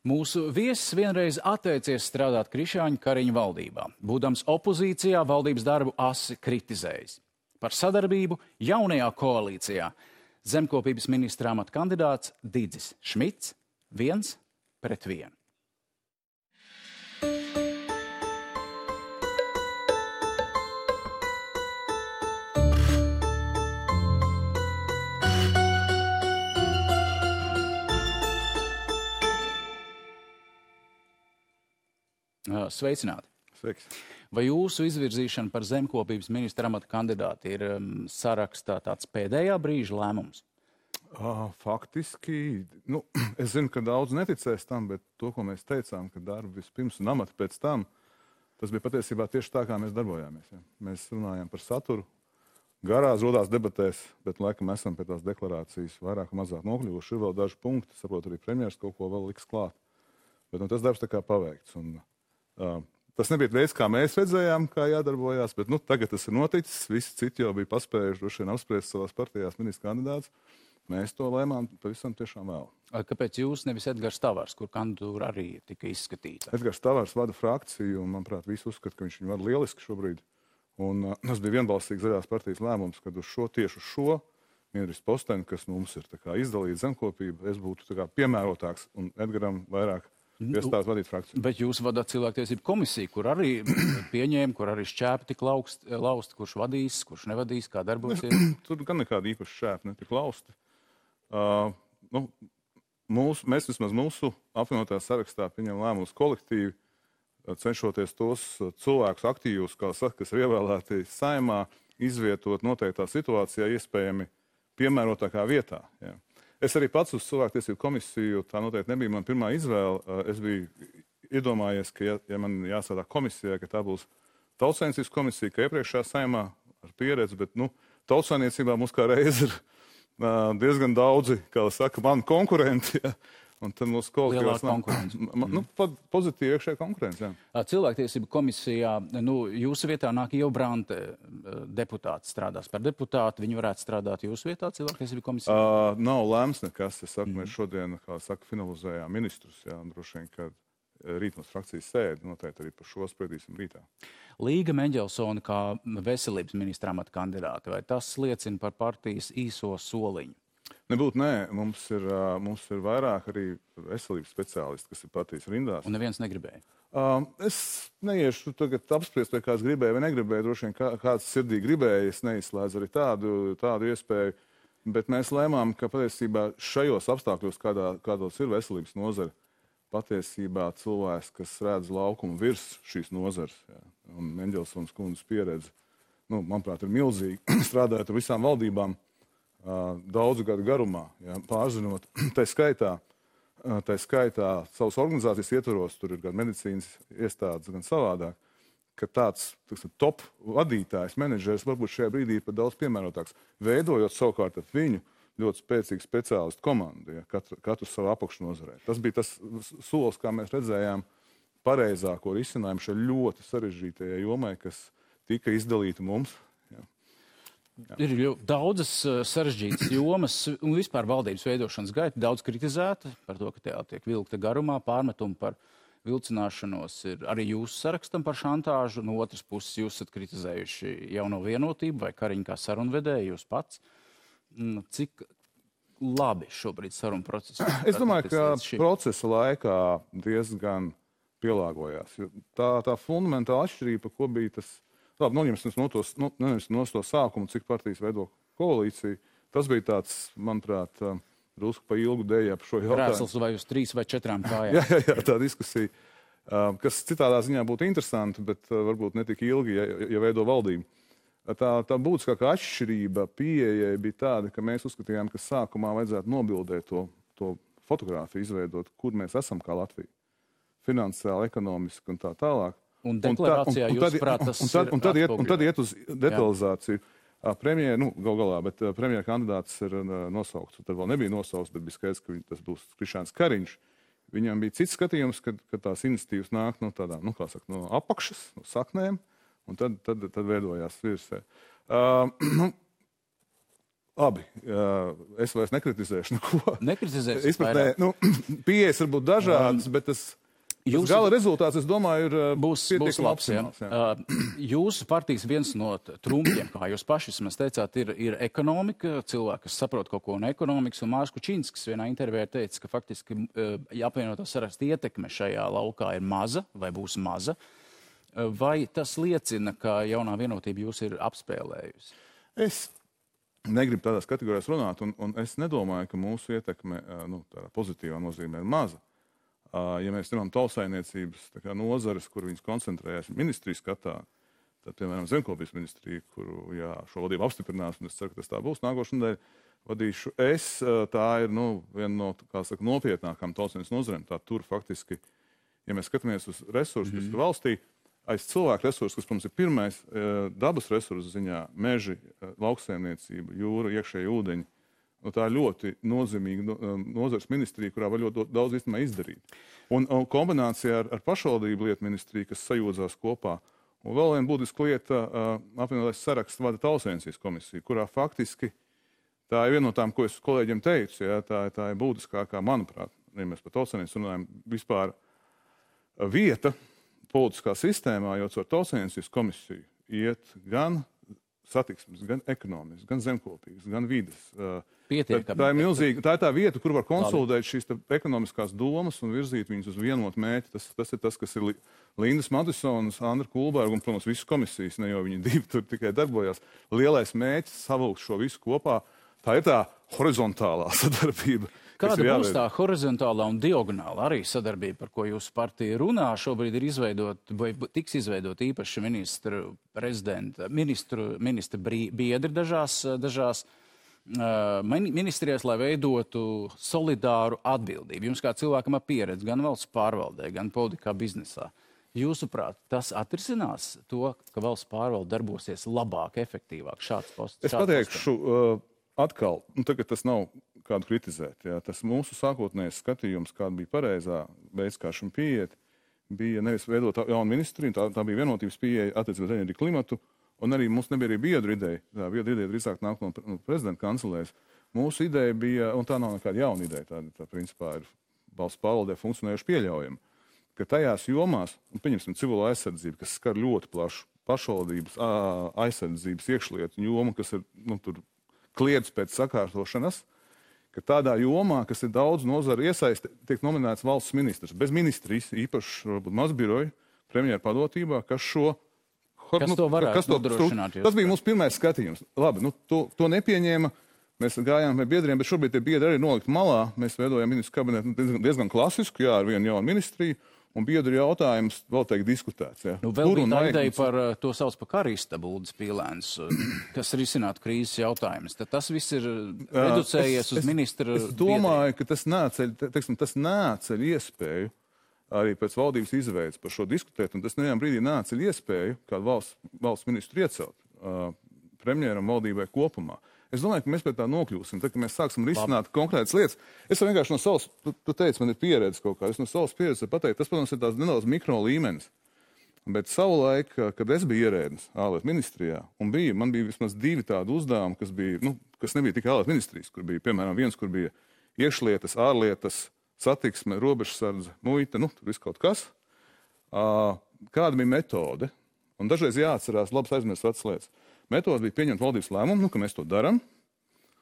Mūsu viesis vienreiz atteicies strādāt Krišāņa Kariņa valdībā. Būdams opozīcijā, valdības darbu asi kritizējis. Par sadarbību jaunajā koalīcijā zemkopības ministra amata kandidāts Digis Šmits viens pret vienu. Sveicināti! Sveiks. Vai jūsu izvirzīšana par zemkopības ministra amata kandidāti ir um, sarakstā tāds pēdējā brīža lēmums? Faktiski, nu, es zinu, ka daudz neticēs tam, bet to, ko mēs teicām, ka darbu vispirms un amatu pēc tam, tas bija patiesībā tieši tā, kā mēs darbojāmies. Ja. Mēs runājām par saturu, garās rodās debatēs, bet laikam esam pie tās deklarācijas vairāk vai mazāk nokļuvuši. Ir vēl daži punkti, saprotu, arī premjeras kaut ko vēl liks klāt. Bet nu, tas darbs tā kā paveikts. Un, Uh, tas nebija veids, kā mēs redzējām, kā jādarbojās, bet nu, tagad tas ir noticis. Visi citi jau bija paspējuši droši vien apspriest savās partijās ministra kandidātus. Mēs to lēmām pavisam tiešām vēl. Kāpēc jūs nevis Edgars Tavārs, kur kandidatūra arī tika izskatīta? Edgars Tavārs vada frakciju, un, manuprāt, visi uzskata, ka viņš viņu vada lieliski šobrīd. Un, uh, tas bija vienbalsīgs zaļās partijas lēmums, kad uz šo tieši uz šo ministrs posteni, kas mums ir izdalīts zemkopība, es būtu piemērotāks un Edgaram vairāk Nu, iestādes vadīt frakciju. Bet jūs vadāt cilvēktiesību komisiju, kur arī pieņēma, kur arī šķēpi tik laust, lausti, kurš vadīs, kurš nevadīs, kā darbosies? Tur gan nekāda īpaša šķēpa netika lausti. Uh, nu, mūsu, mēs vismaz mūsu apvienotā sarakstā pieņem lēmumus kolektīvi, cenšoties tos cilvēkus aktīvus, kā saka, kas ir ievēlēti saimā, izvietot noteiktā situācijā, iespējami piemērotākā vietā. Ja. Es arī pats uz cilvēktiesību komisiju, tā noteikti nebija mana pirmā izvēle. Es biju iedomājies, ka, ja, ja man jāsādā komisijā, ka tā būs tautsainicības komisija, ka iepriekšējā saimā ar pieredzi, bet, nu, tautsainicībā mums kā reiz ir uh, diezgan daudzi, kā saka, mani konkurenti. Ja? Un tad mūsu kolektīvās konkurence. Nu, pozitīva iekšējā konkurence. Jā. Cilvēktiesību komisijā, nu, jūsu vietā nāk jau Brante deputāts strādās par deputātu. Viņi varētu strādāt jūsu vietā cilvēktiesību komisijā? Uh, nav lēms nekas. Es saku, mm. mēs šodien, kā saka, finalizējām ministrus. Jā, droši vien, kad rīt mums frakcijas sēdi, noteikti arī par šo spriedīsim rītā. Līga Mendelsona kā veselības ministra amata kandidāte, vai tas liecina par partijas īso soliņu? Nebūtu, nē, mums ir, mums ir vairāk arī veselības speciālisti, kas ir partijas rindās. Un neviens negribēja. Uh, es neiešu tagad apspriest, vai kāds gribēja vai negribēja. Droši vien kā, kāds sirdī gribēja, es neizslēdzu arī tādu, tādu iespēju. Bet mēs lēmām, ka patiesībā šajos apstākļos, kādā, kādos ir veselības nozara, patiesībā cilvēks, kas redz laukumu virs šīs nozares, jā, un Mendelsons kundzes pieredze, nu, manuprāt, ir milzīga strādājot ar visām valdībām daudzu gadu garumā, ja, pārzinot, tā skaitā, tā skaitā savas organizācijas ietvaros, tur ir gan medicīnas iestādes, gan savādāk, ka tāds tiksim, top vadītājs, menedžers varbūt šajā brīdī ir pat daudz piemērotāks, veidojot savukārt viņu ļoti spēcīgu speciālistu komandu, ja, katru, katru savu apakšnodarbē. Tas bija tas solis, kā mēs redzējām, pareizāko risinājumu šai ļoti sarežģītajai jomai, kas tika izdalīta mums Ir daudzas uh, sarežģītas jomas, un vispār valdības veidošanas gaita daudz kritizēta par to, ka tā tiek vilkta garumā, pārmetumi par vilcināšanos ir arī jūsu sarakstam par šantāžu. No otras puses, jūs esat kritizējuši jauno vienotību vai Kariņu kā sarunvedēju, jūs pats. Nu, cik labi šobrīd sarunu process? Es domāju, ka procesa laikā diezgan pielāgojās. Tā, tā fundamentāla atšķirība, ko bija tas Labi, noņemsim no tos, no, no to sākumu, cik partijas veido koalīciju. Tas bija tāds, manuprāt, drusku pa ilgu dēļ ap šo jautājumu. Krēsls vai uz trīs vai četrām kājām. jā, jā, jā, tā diskusija, kas citādā ziņā būtu interesanta, bet varbūt ne tik ilgi, ja, ja veido valdību. Tā, tā būtiskākā atšķirība pieejai bija tāda, ka mēs uzskatījām, ka sākumā vajadzētu nobildēt to, to fotografiju, izveidot, kur mēs esam kā Latvija. Finansiāli, ekonomiski un tā tālāk. Un deklarācijā un, un, un, jūs prāt, tas un tad, un tad, iet, un tad iet uz detalizāciju. Premjera, nu, gal galā, bet premjera kandidāts ir nosaukts. Tad vēl nebija nosaukts, bet bija skaidrs, ka tas būs Krišāns Kariņš. Viņam bija cits skatījums, kad, kad tās iniciatīvas nāk no tādām, nu, kā saka, no apakšas, no saknēm, un tad, tad, tad veidojās virsē. Uh, nu, labi, es vairs nekritizēšu neko. Nekritizēsim Izpratnē, nu, pieejas var būt dažādas, bet tas, Jūsu- gala rezultāts, es domāju, ir uh, būs, būs labs. Optimāls, jā. Uh, jūsu partijas viens no t- trumkiem, kā jūs paši vismaz teicāt, ir, ir ekonomika. Cilvēki, kas saprot kaut ko no ekonomikas, un Mārcis Kučinskis vienā intervijā teica, ka faktiski uh, apvienotā saraksta ietekme šajā laukā ir maza vai būs maza. Uh, Vai tas liecina, ka jaunā vienotība jūs ir apspēlējusi? Es negribu tādās kategorijās runāt, un, un es nedomāju, ka mūsu ietekme nu, pozitīvā nozīmē ir maza. Ja mēs zinām tautsājniecības tā kā nozares, kur viņas koncentrējas ministrijas skatā, tad, piemēram, zemkopības ministrija, kuru jā, šo vadību apstiprinās, un es ceru, ka tas tā būs nākošais nedēļa, vadīšu es. Tā ir nu, viena no saka, nopietnākām tautsājniecības nozarēm. Tur faktiski, ja mēs skatāmies uz resursus, kas ir valstī, aiz cilvēku resursu, kas mums ir pirmais dabas resursu ziņā, meži, lauksaimniecība, jūra, iekšēji ūdeņi. Nu, tā ir ļoti nozīmīga no- eh, nozares ministrija, kurā var ļoti daudz īstenībā izdarīt. Un, un kombinācijā ar, ar pašvaldību lietu ministriju, kas sajūdzās kopā. Un vēl viena būtiska lieta, uh, apvienotais saraksts vada tautsēmniecības komisiju, kurā faktiski tā ir viena no tām, ko es kolēģiem teicu. Ja, tā, tā ir būtiskākā, manuprāt, ja mēs par tautsēmniecību runājam, vispār vieta politiskā sistēmā, jo caur tautsēmniecības komisiju iet gan satiksmes, gan ekonomiskas, gan zemkopības, gan vidas. uh, Pietiekami. Tā, tā ir milzīga. Tā ir tā vieta, kur var konsolidēt šīs te ekonomiskās domas un virzīt viņus uz vienotu mērķi. Tas, tas ir tas, kas ir Li- Lindas Matisonas, Andra Kulberga un, protams, visas komisijas, ne jau viņi divi tur tikai darbojās. Lielais mērķis savilkt šo visu kopā. Tā ir tā horizontālā sadarbība. Kāda ir būs tā horizontālā un diagonāla arī sadarbība, par ko jūsu partija runā? Šobrīd ir izveidota, vai tiks izveidota īpaša ministru, ministru, ministra brī- biedri dažās, dažās uh, mini- ministrijās, lai veidotu solidāru atbildību. Jums kā cilvēkam ar pieredzi gan valsts pārvaldē, gan politikā biznesā. Jūsuprāt, tas atrisinās to, ka valsts pārvalde darbosies labāk, efektīvāk? Šāds posts. Es pateikšu uh, atkal, un tagad tas nav kādu kritizēt. Jā. Tas mūsu sākotnējais skatījums, kāda bija pareizā veids, kā šim pieiet, bija nevis veidot jaunu ministriju, tā, tā bija vienotības pieeja attiecībā uz klimatu, un arī mums nebija arī biedru ideja. Tā biedru ideja drīzāk nāk no, no prezidenta kancelēs. Mūsu ideja bija, un tā nav nekāda jauna ideja, tā, tā principā ir valsts pārvaldē funkcionējuši pieļaujama, ka tajās jomās, un pieņemsim civilo aizsardzību, kas skar ļoti plašu pašvaldības aizsardzības iekšlietu jomu, kas ir nu, kliedz pēc sakārtošanas, ka tādā jomā, kas ir daudz nozaru iesaiste, tiek nominēts valsts ministrs. Bez ministrijas, īpaši mazbiroja, premjeras padotībā, kas šo. Kas to varētu nodrošināt, Tas bija mūsu pirmais skatījums. Labi, nu, to, to nepieņēma. Mēs gājām pie biedriem, bet šobrīd tie biedri arī nolikt malā. Mēs veidojam ministru kabinetu nu, diezgan, diezgan klasisku, jā, ar vienu jaunu ministriju. Un biedru jautājums vēl tiek diskutēts. Jā. Nu, vēl Kur bija tā ideja par uh, to sauc par karista būdas pīlēns, uh, kas risinātu krīzes jautājumus. Tad tas viss ir uh, reducējies Es- uz es- ministra. Es domāju, ka tas nāceļ, te- teiksim, tas nāceļ iespēju arī pēc valdības izveidas par šo diskutēt, un tas nevienā brīdī nāceļ iespēju kādu valsts, valsts ministru iecelt uh, premjeram valdībai kopumā. Es domāju, ka mēs pie tā nokļūsim, tad, kad mēs sāksim risināt konkrētas lietas. Es vienkārši no savas, tu, tu teici, man ir pieredze kaut kā, es no savas pieredzes varu pateikt, tas, protams, ir tāds nedaudz mikro līmenis. Bet savulaik, kad es biju ierēdnis ārlietu ministrijā, un bija, man bija vismaz divi tādi uzdevumi, kas, bija, nu, kas nebija tikai ārlietu ministrijas, kur bija, piemēram, viens, kur bija iekšlietas, ārlietas, satiksme, robežsardze, muita, nu, tur viss kaut kas. Uh, kāda bija metode? Un dažreiz jāatcerās, labs aizmirst vecas lietas. Metode bija pieņemt valdības lēmumu, nu, ka mēs to darām.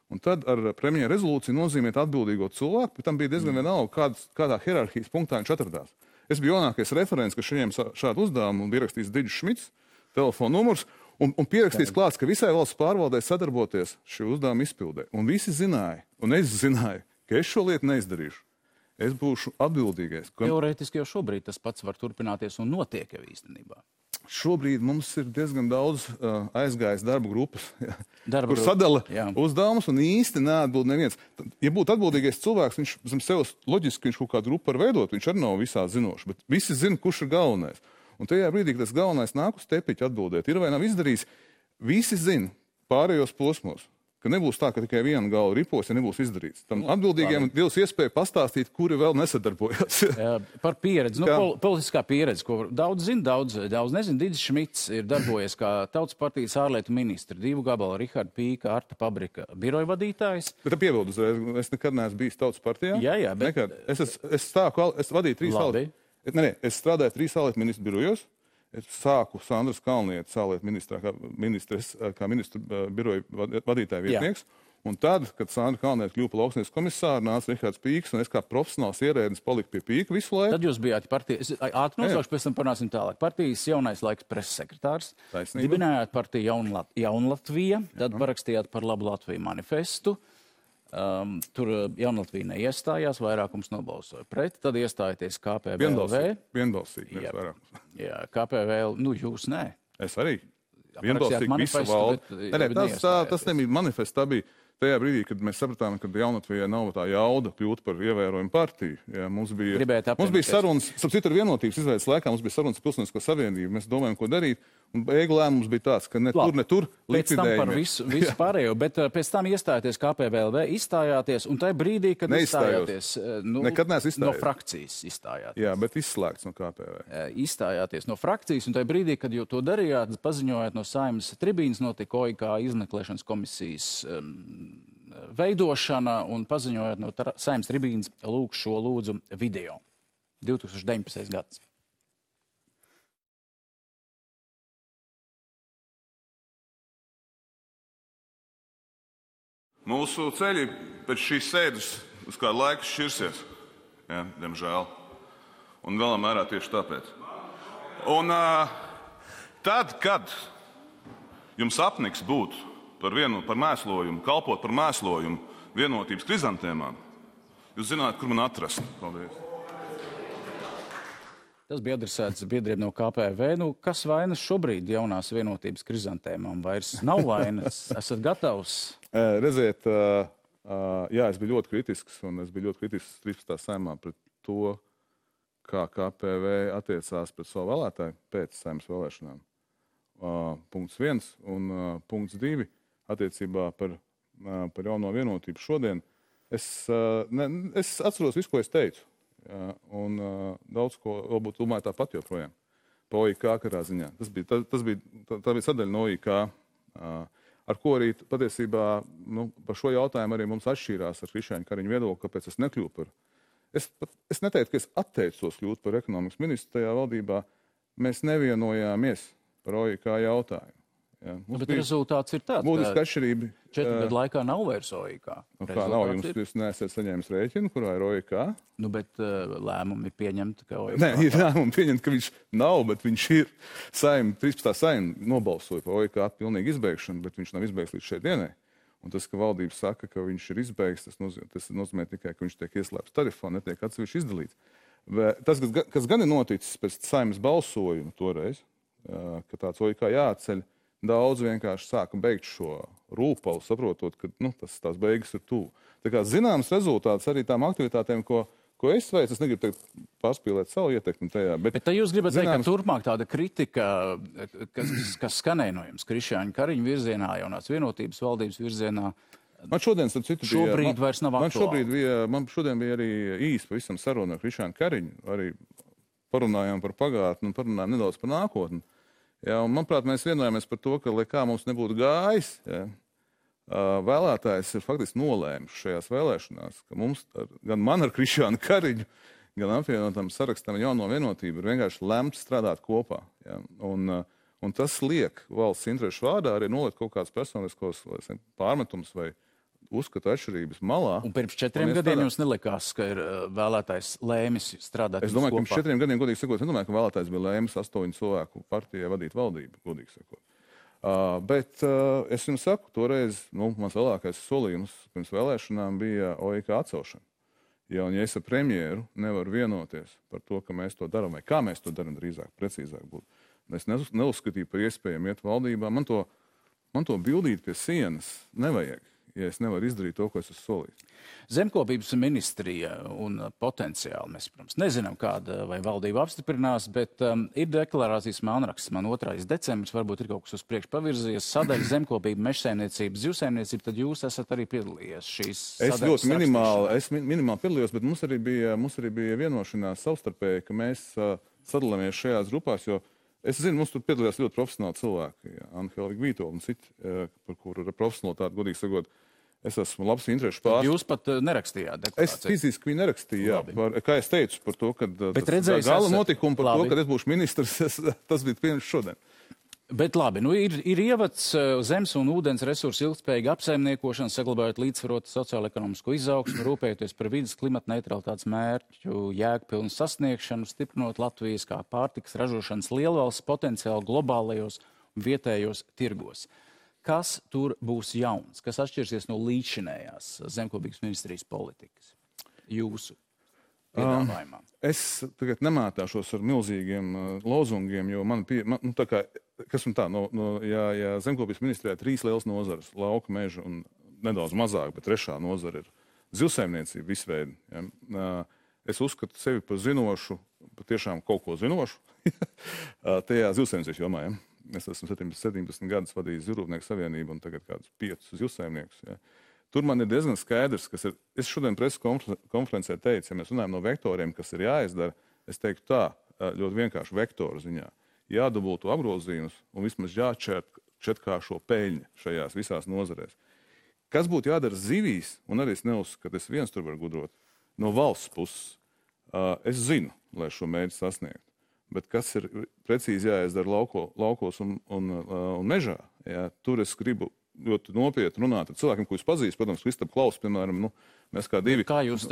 Un tad ar premjeras rezolūciju nozīmēt atbildīgo cilvēku, bet tam bija diezgan vienalga, kāds, kādā hierarhijas punktā viņš atradās. Es biju jaunākais referents, kas šiem šādu uzdevumu bija rakstījis Digis Šmits, telefona numurs, un, un pierakstīts klāts, ka visai valsts pārvaldē sadarboties šī uzdevuma izpildē. Un visi zināja, un es zināju, ka es šo lietu neizdarīšu. Es būšu atbildīgais. Ka Teorētiski jau šobrīd tas pats var turpināties un notiek jau īstenībā. Šobrīd mums ir diezgan daudz uh, aizgājis darba grupas, ja, Darba kur grupa, sadala jā. uzdevumus un īsti neatbild neviens. Ja būtu atbildīgais cilvēks, viņš zem sevis loģiski viņš kaut kādu grupu var veidot, viņš arī nav visā zinošs, bet visi zina, kurš ir galvenais. Un tajā brīdī, kad tas galvenais nāk uz tepiņa atbildēt, ir vai nav izdarījis, visi zina pārējos posmos, ka nebūs tā, ka tikai viena galva ripos, ja nebūs izdarīts. Tam atbildīgiem Dievs iespēja pastāstīt, kuri vēl nesadarbojas. Par pieredzi, nu, pol politiskā pieredze, ko daudz zina, daudz, daudz nezina. Digis Šmits ir darbojies kā Tautas partijas ārlietu ministrs, divu gabalu Riharda Pīka, Arta Pabrika biroja vadītājs. Bet piebildu uzreiz, es nekad neesmu bijis tautas partijā. Jā, jā, bet- Nekad. Es, es, es sāku, al- es vadīju trīs ārlietu. Ne, ne, es strādāju trīs ārlietu ministru birojos. Es sāku Sandras Kalnietes ārlietu ministrā, kā, ministres, kā ministru eh, biroja vad- vadītāja Jā. vietnieks. Un tad, kad Sandra Kalniete kļuva par lauksnieku komisāru, nāca Rihards Pīks, un es kā profesionāls ierēdnis paliku pie Pīka visu laiku. Tad jūs bijāt partijas, ātri nosaukšu, pēc tam parunāsim tālāk. Partijas jaunais laiks preses-sekretārs. Taisnība. Dibinājāt partiju Jaunlat Jaunlatvija, tad parakstījāt par labu Latviju manifestu. Um, tur uh, Jaunlatvija neiestājās, vairākums nobalsoja pret, tad iestājāties KPVLV. Vienbalsīgi. Vienbalsīgi. Jā. Jā, KPVL, nu jūs nē. Es arī. Vienbalsīgi visu valdu. Nē, nē, tas, tā, tas nebija manifests. Tā bija tajā brīdī, kad mēs sapratām, ka jaunatvijai nav tā jauda kļūt par ievērojumu partiju. Jā, mums bija, mums bija sarunas, ap citu ar vienotības izveidas laikā, mums bija sarunas ar Pilsonisko savienību. Mēs domājam, ko darīt. Un beigu lēmums bija tāds, ka ne tur, ne tur tam par likvidējumi. visu, visu pārējo, bet uh, pēc tam iestājāties KPVLV, izstājāties, un tajā brīdī, kad Neizstājos. izstājāties, uh, nu, Nekad no frakcijas izstājāties. Jā, bet izslēgts no KPV. Eh, izstājāties no frakcijas, un tajā brīdī, kad jūs to darījāt, paziņojāt no saimnes tribīnas, notika OIK izmeklēšanas komisijas um, veidošana, un paziņojāt no saimnes tribīnas lūk šo lūdzu video. 2019. gads. Mūsu ceļi pēc šīs sēdes uz kādu laiku šķirsies. Ja, diemžēl. Un lielā mērā tieši tāpēc. Un uh, tad, kad jums apniks būt par vienu par mēslojumu, kalpot par mēslojumu vienotības krizantēmām, jūs zināt, kur man atrast. Paldies! Tas bija adresēts biedriem no KPV. Nu, kas vainas šobrīd jaunās vienotības krizantēmām? Vairs nav vainas. Esat gatavs? Redziet, eh, eh, jā, es biju ļoti kritisks, un es biju ļoti kritisks 13. saimā pret to, kā KPV attiecās pret savu vēlētāju pēc saimnes vēlēšanām. Uh, punkts viens un uh, punkts divi attiecībā par, uh, par jauno vienotību šodien. Es, uh, ne, es atceros visu, ko es teicu. Jā, un uh, daudz ko varbūt domāju tāpat joprojām. Pa OIK karā ziņā. Tas bija, tas, tas bija, tā, bija sadaļa no OIK. Uh, ar ko arī patiesībā nu, par šo jautājumu arī mums atšķīrās ar Krišāņa Kariņu viedokli, kāpēc es nekļuvu par. Es, pat- es neteiktu, ka es atteicos kļūt par ekonomikas ministru tajā valdībā. Mēs nevienojāmies par OIK jautājumu. Jā, Nu, bet rezultāts ir tāds, ka atšķirība. četru Eh, gadu laikā nav vairs OIK. nu, kā nav, Rezultāts jums, ir- jūs neesat saņēmis rēķinu, kurā ir OIK. Nu, bet uh, lēmumi pieņemti, ka OIK. Nē, ir lēmumi pieņemt, ka viņš nav, bet viņš ir. Saima, 13. saima nobalsoja par OIK pilnīgu izbeigšanu, bet viņš nav izbeigts līdz šai dienai. Un tas, ka valdība saka, ka viņš ir izbeigts, tas nozīmē, tas nozīmē tikai, ka viņš tiek ieslēgts tarifā, netiek atsevišķi izdalīts. Tas, kas, kas gan ir noticis pēc saimas balsojuma toreiz, ā, ka tāds OIK jāatceļ, daudz vienkārši sāka beigt šo rūpalu, saprotot, ka nu, tas, tās beigas ir tuvu. Tā kā zināms rezultāts arī tām aktivitātēm, ko, ko es veicu, es negribu teikt, pārspīlēt savu ietekmi tajā. Bet, Bet jūs gribat teikt, Zināms- ka turpmāk tāda kritika, kas, kas skanēja no jums, Krišāņa Kariņa virzienā, jaunās vienotības valdības virzienā, Man šodien, starp citu, bija, Šobrīd man, vairs nav man šobrīd bija, man šodien bija arī īsta pavisam saruna ar Krišānu Kariņu. Arī parunājām par pagātni un parunājām nedaudz par nākotni. Jā, un, manuprāt, mēs vienojāmies par to, ka, lai kā mums nebūtu gājis, ā, vēlētājs ir faktiski nolēmis šajās vēlēšanās, ka mums, gan man ar Krišānu Kariņu, gan apvienotam sarakstam jauno vienotību ir vienkārši lemts strādāt kopā. Jā, un, un tas liek valsts interešu vārdā arī nolikt kaut kādus personiskos pārmetumus vai uzskatu atšķirības malā. un pirms četriem Un gadiem iestrādā- jums nelikās, ka ir uh, vēlētājs lēmis strādāt Es domāju, ka pirms četriem gadiem, godīgi sakot, es nedomāju, ka vēlētājs bija lēmis astoņu cilvēku partijai vadīt valdību, godīgi sakot. Uh, bet uh, es jums saku, toreiz nu, mans lielākais solījums pirms vēlēšanām bija OIK atcelšana. Ja, ja es ar premjeru nevaru vienoties par to, ka mēs to darām, vai kā mēs to darām, drīzāk, precīzāk būtu, es neuz- neuzskatīju par iespējamu iet valdībā. Man to, man to bildīt pie sienas nevajag. Ja es nevaru izdarīt to, ko es esmu solījis. Zemkopības ministrija un potenciāli mēs, protams, nezinām, kāda vai valdība apstiprinās, bet um, ir deklarācijas melnraksts. Man 2. decembris varbūt ir kaut kas uz priekšu pavirzījies. Sadaļa zemkopība, mežsaimniecība, zivsaimniecība, tad jūs esat arī piedalījies šīs. Es ļoti minimāli, es min, minimāli piedalījos, bet mums arī bija, mums arī bija vienošanās savstarpēji, ka mēs uh, sadalāmies šajās grupās, jo es zinu, mums tur piedalījās ļoti profesionāli cilvēki. Anna Helga Vītola un citi, uh, par kuru profesionālitāti, godīgi sakot, uh, Es esmu labs interešu pārstāvis. Jūs pat uh, nerakstījāt. Es fiziski viņu nerakstīju. Jā, par, kā es teicu, par to, ka uh, tas ir gala notikums, par labi. to, ka es būšu ministrs, es, tas bija pieņemts šodien. Bet labi, nu ir, ir ievads uh, zemes un ūdens resursu ilgspējīga apsaimniekošana, saglabājot līdzsvarotu sociālo-ekonomisko izaugsmu, rūpējoties par vidas klimata neutralitātes mērķu, jēgpilnu sasniegšanu, stiprinot Latvijas kā pārtikas ražošanas lielvalsts potenciālu globālajos un vietējos tirgos. Uh, Kas tur būs jauns, kas atšķirsies no līdzinējās zemkopības ministrijas politikas? Jūsu. Um, es tagad nemētāšos ar milzīgiem uh, lozungiem, jo man, pie, man nu, tā kā, kas un tā, no, no, ja, ja zemkopības ministrijā ir trīs liels nozares - lauka, meža un nedaudz mazāk, bet trešā nozara ir zivsaimniecība visveida. Ja. Uh, es uzskatu sevi par zinošu, patiešām kaut ko zinošu uh, tajā zivsaimniecības jomā. Ja. Es esmu 17, 17 gadus vadījis Zirūpnieku savienību un tagad kādus 5 zivsaimniekus. Ja. Tur man ir diezgan skaidrs, kas ir. Es šodien preses konferencē teicu, ja mēs runājam no vektoriem, kas ir jāizdara, es teiktu tā, ļoti vienkārši vektoru ziņā. Jādubulto apgrozījumus un vismaz jāčetkāršo peļņu šajās visās nozarēs. Kas būtu jādara zivīs, un arī es neuzskatu, ka es viens tur varu gudrot, no valsts puses. Es zinu, lai šo mērķi sasniegtu bet kas ir precīzi jāizdara lauko, laukos un, un, un mežā. Jā, tur es gribu ļoti nopietni runāt ar cilvēkiem, kurus pazīstu. Protams, Kristap Klaus, piemēram, nu, mēs kā divi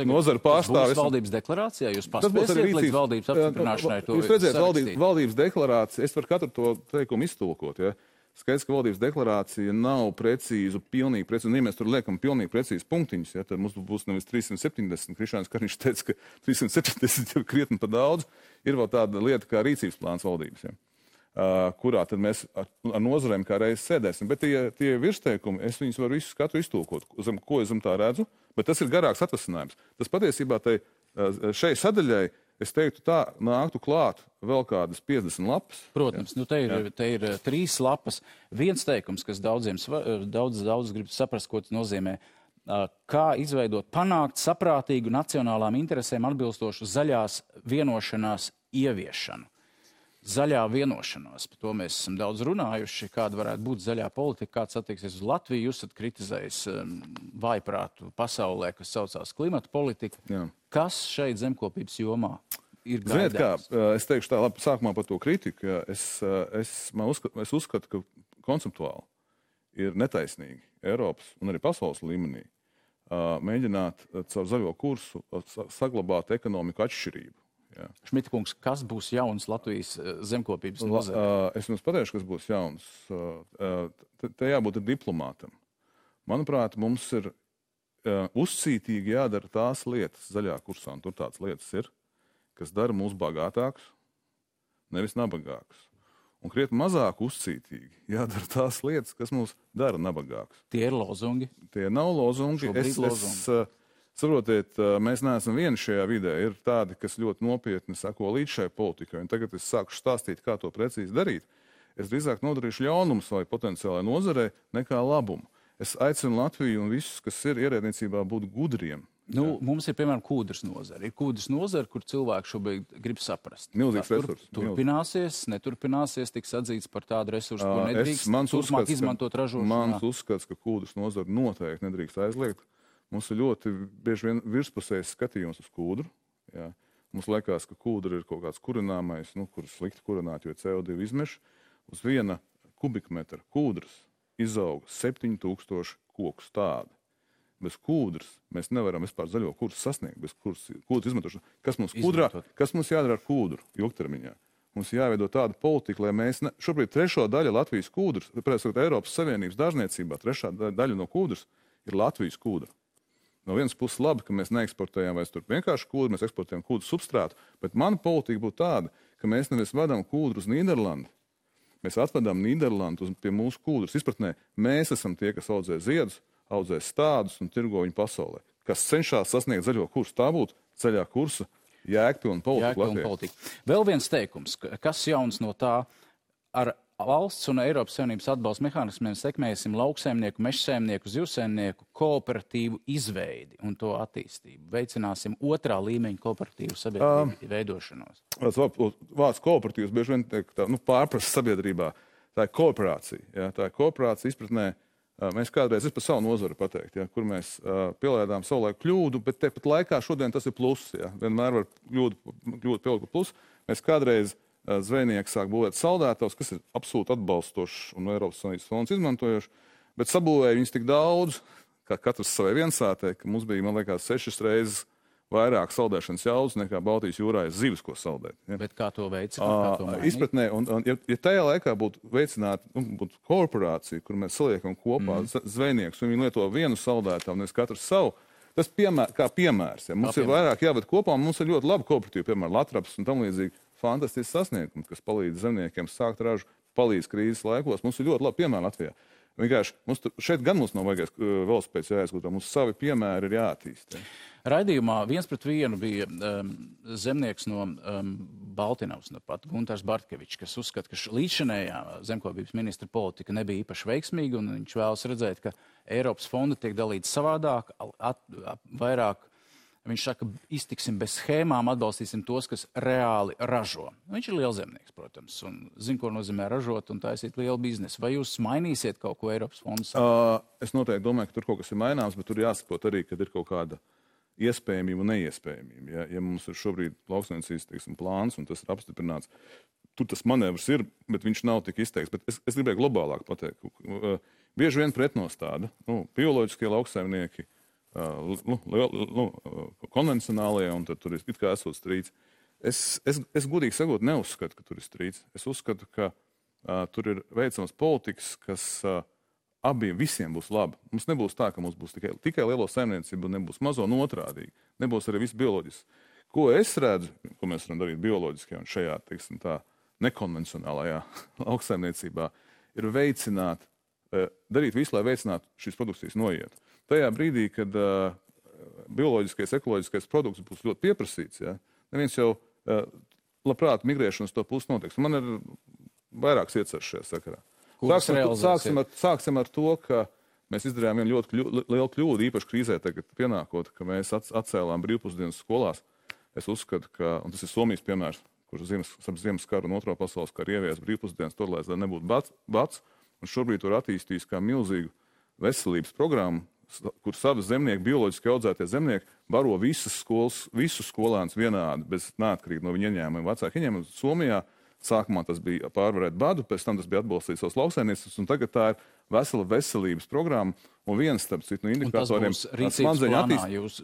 nozara pārstāvji. Tas valdības deklarācijā jūs paspēsiet līdz valdības apstiprināšanai to Jūs redzēt, valdības, valdības deklarācija, es varu katru to teikumu iztulkot. Ja? Skaidrs, ka valdības deklarācija nav precīza, pilnīgi precīza. Un, ja mēs tur liekam pilnīgi precīzi punktiņus, ja, tad mums būs nevis 370. Krišāns Kariņš teica, ka 370 ir krietni par daudz. Ir vēl tāda lieta kā rīcības plāns valdības. Ja. Kurā tad mēs ar, ar nozarēm kā reizes sēdēsim. Bet tie, tie virsteikumi, es viņus varu visus katru iztulkot, zem, ko es zem tā redzu, bet tas ir garāks atvasinājums. Tas patiesībā tai, šai sadaļai es teiktu, tā nāktu klāt vēl kādas 50 lapas. Protams, jā. nu te, ir, jā. te ir eh, trīs lapas. Viens teikums, kas daudziem eh, daudz, daudz grib saprast, ko tas nozīmē. Kā izveidot, panākt saprātīgu nacionālām interesēm atbilstošu zaļās vienošanās ieviešanu zaļā vienošanos. Par to mēs esam daudz runājuši. Kāda varētu būt zaļā politika, kāds attieksies uz Latviju. Jūs esat kritizējis um, vājprātu pasaulē, kas saucās klimata politika. Jā. Kas šeit zemkopības jomā ir Ziniet, kā, es teikšu tā, labi, sākumā par to kritiku. Es, es, uzskatu, es uzskatu, ka konceptuāli ir netaisnīgi Eiropas un arī pasaules līmenī mēģināt caur zaļo kursu saglabāt ekonomiku atšķirību. Šmita kungs, kas būs jauns Latvijas zemkopības nozarē? Es jums pateikšu, kas būs jauns. Te jābūt diplomātam. Manuprāt, mums ir uzcītīgi jādara tās lietas zaļā kursā, un tur tādas lietas ir, kas dara mūs bagātākus, nevis nabagākus. Un krietni mazāk uzcītīgi jādara tās lietas, kas mūs dara nabagākus. Tie ir lozungi. Tie nav lozungi. Šobrīd es, lozungi. es, Saprotiet, mēs neesam vieni šajā vidē. Ir tādi, kas ļoti nopietni sako līdz šai politikai. Un tagad es sāku stāstīt, kā to precīzi darīt. Es drīzāk nodarīšu ļaunumu savai potenciālajai nozarei nekā labumu. Es aicinu Latviju un visus, kas ir ierēdniecībā, būt gudriem. Nu, mums ir piemēram kūdras nozara. Ir kūdras nozara, kur cilvēki šobrīd grib saprast. Milzīgs tur, resurs. Turpināsies, neturpināsies, tiks atzīts par tādu resursu, ko nedrīkst es, mans uzskats, izmantot ražošanā. Mans uzskats, ka kūdras nozara noteikti nedrīkst aizliegt. Mums ir ļoti bieži vien virspusējs skatījums uz kūdru. Jā. Mums liekas, ka kūdra ir kaut kāds kurināmais, nu, kurš slikti kurināt, jo CO2 izmeša. Uz viena kubikmetra kūdras izauga 7000 koku stādi. Bez kūdras mēs nevaram vispār zaļo kursu sasniegt, bez kūdras izmantošanas. Kas mums, kudrā, kas mums jādara ar kūdru ilgtermiņā? Mums jāveido tāda politika, lai mēs ne, šobrīd trešo daļu Latvijas kūdras, pēc Eiropas Savienības dārzniecībā, trešā daļa no kūdras ir Latvijas kūdra. No vienas puses, labi, ka mēs neeksportējam vairs vienkārši kūdu, mēs eksportējam kūdu substrātu, bet mana politika būtu tāda, ka mēs nevis vadām kūdu uz Nīderlandi, mēs atvedam Nīderlandi uz, pie mūsu kūdras izpratnē. Mēs esam tie, kas audzē ziedus, audzēs stādus un tirgo viņu pasaulē. Kas cenšas sasniegt zaļo kursu, tā būtu ceļā kursa jēgpilna politika. Jēgpilna politika. Vēl viens teikums, kas jauns no tā ar valsts un Eiropas Savienības atbalsta mehānismiem sekmēsim lauksaimnieku, mežsaimnieku, zivsaimnieku kooperatīvu izveidi un to attīstību. Veicināsim otrā līmeņa kooperatīvu sabiedrību um, veidošanos. Vārds kooperatīvs bieži vien tiek nu, pārprasts sabiedrībā. Tā ir kooperācija. Ja? Tā ir kooperācija izpratnē. Mēs kādreiz, es par savu nozari pateiktu, ja, kur mēs uh, pielēdām savulaik kļūdu, bet tepat laikā šodien tas ir pluss. Ja. Vienmēr var kļūdu, kļūdu pielikt plus. Mēs kādreiz uh, zvejnieki sāk būvēt saldētavas, kas ir absolūti atbalstošs un Eiropas Savienības fonds izmantojošs, bet sabūvēja viņus tik daudz, kā katrs savai viensātē, ka mums bija, man liekas, sešas reizes vairāk saldēšanas jaudas nekā Baltijas jūrā ir zivis, ko saldēt. Ja? Bet kā to veicināt? Izpratnē, un, un ja, ja tajā laikā būtu veicināta nu, korporācija, kur mēs saliekam kopā mm. zvejniekus, un viņi lieto vienu saldētavu, nevis katrs savu, tas piemēr, kā piemērs. Ja? Mums kā ir piemēr. vairāk jāved kopā, un mums ir ļoti labi kooperatīvi, piemēram, Latraps un tam līdzīgi fantastisks sasniegums, kas palīdz zemniekiem sākt ražu, palīdz krīzes laikos. Mums ir ļoti labi piemēri Latvijā. Vienkārši mums šeit gan mums nav vajagais uh, velospēks jāizgudro, mums savi piemēri ir jāattīst. Ja. Raidījumā viens pret vienu bija um, zemnieks no um, Baltiņas, no pat Gunārs Bartkevičs, kas uzskata, ka līdzinējā zemkopības ministra politika nebija īpaši veiksmīga, un viņš vēlas redzēt, ka Eiropas fondi tiek dalīti savādāk, at, at, vairāk Viņš saka, iztiksim bez schēmām, atbalstīsim tos, kas reāli ražo. Viņš ir lielzemnieks, protams, un zina, ko nozīmē ražot un taisīt lielu biznesu. Vai jūs mainīsiet kaut ko Eiropas fondu? Uh, es noteikti domāju, ka tur kaut kas ir maināms, bet tur jāsaprot arī, ka ir kaut kāda iespējamība un neiespējamība. Ja, ja mums ir šobrīd lauksainicības plāns un tas ir apstiprināts, tur tas manevrs ir, bet viņš nav tik izteikts. Bet es, es gribēju globālāk pateikt, uh, bieži vien pretnostāda nu, bioloģiskie lauksaimnieki nu, nu, konvencionālajie, un tur ir it kā esot strīds. Es, es, es godīgi sakot, neuzskatu, ka tur ir strīds. Es uzskatu, ka uh, tur ir veicams politikas, kas uh, abiem visiem būs labi. Mums nebūs tā, ka mums būs tikai, tikai lielo saimniecību, nebūs mazo un otrādīgi. Nebūs arī viss bioloģisks. Ko es redzu, ko mēs varam darīt bioloģiskajā un šajā teiksim, tā, nekonvencionālajā lauksaimniecībā, ir veicināt, darīt visu, lai veicinātu šīs produkcijas noietu tajā brīdī, kad uh, bioloģiskais, ekoloģiskais produkts būs ļoti pieprasīts, ja, neviens jau uh, labprāt migrēšanas to pusi notiks. Man ir vairākas ieceres šajā sakarā. Sāksim ar, sāksim, ar, sāksim ar to, ka mēs izdarījām vienu ļoti kļu, lielu kļūdu, īpaši krīzē, tagad pienākot, ka mēs atcēlām brīvpusdienas skolās. Es uzskatu, ka, tas ir Somijas piemērs, kurš ziemas, ap ziemas karu un otro pasaules karu ievies brīvpusdienas, tur, lai nebūtu bats, bats, un šobrīd tur attīstīs kā milzīgu veselības programmu, kur savi zemnieki, bioloģiski audzētie zemnieki, baro visas skolas, visus skolēnus vienādi, bez neatkarīgi no viņa ieņēmumiem. Vecāki ieņēmumi Somijā sākumā tas bija pārvarēt badu, pēc tam tas bija atbalstīt savus lauksainiecības, un tagad tā ir vesela veselības programma. Un viens, starp citu, no indikatoriem, smadzeņu attīstības,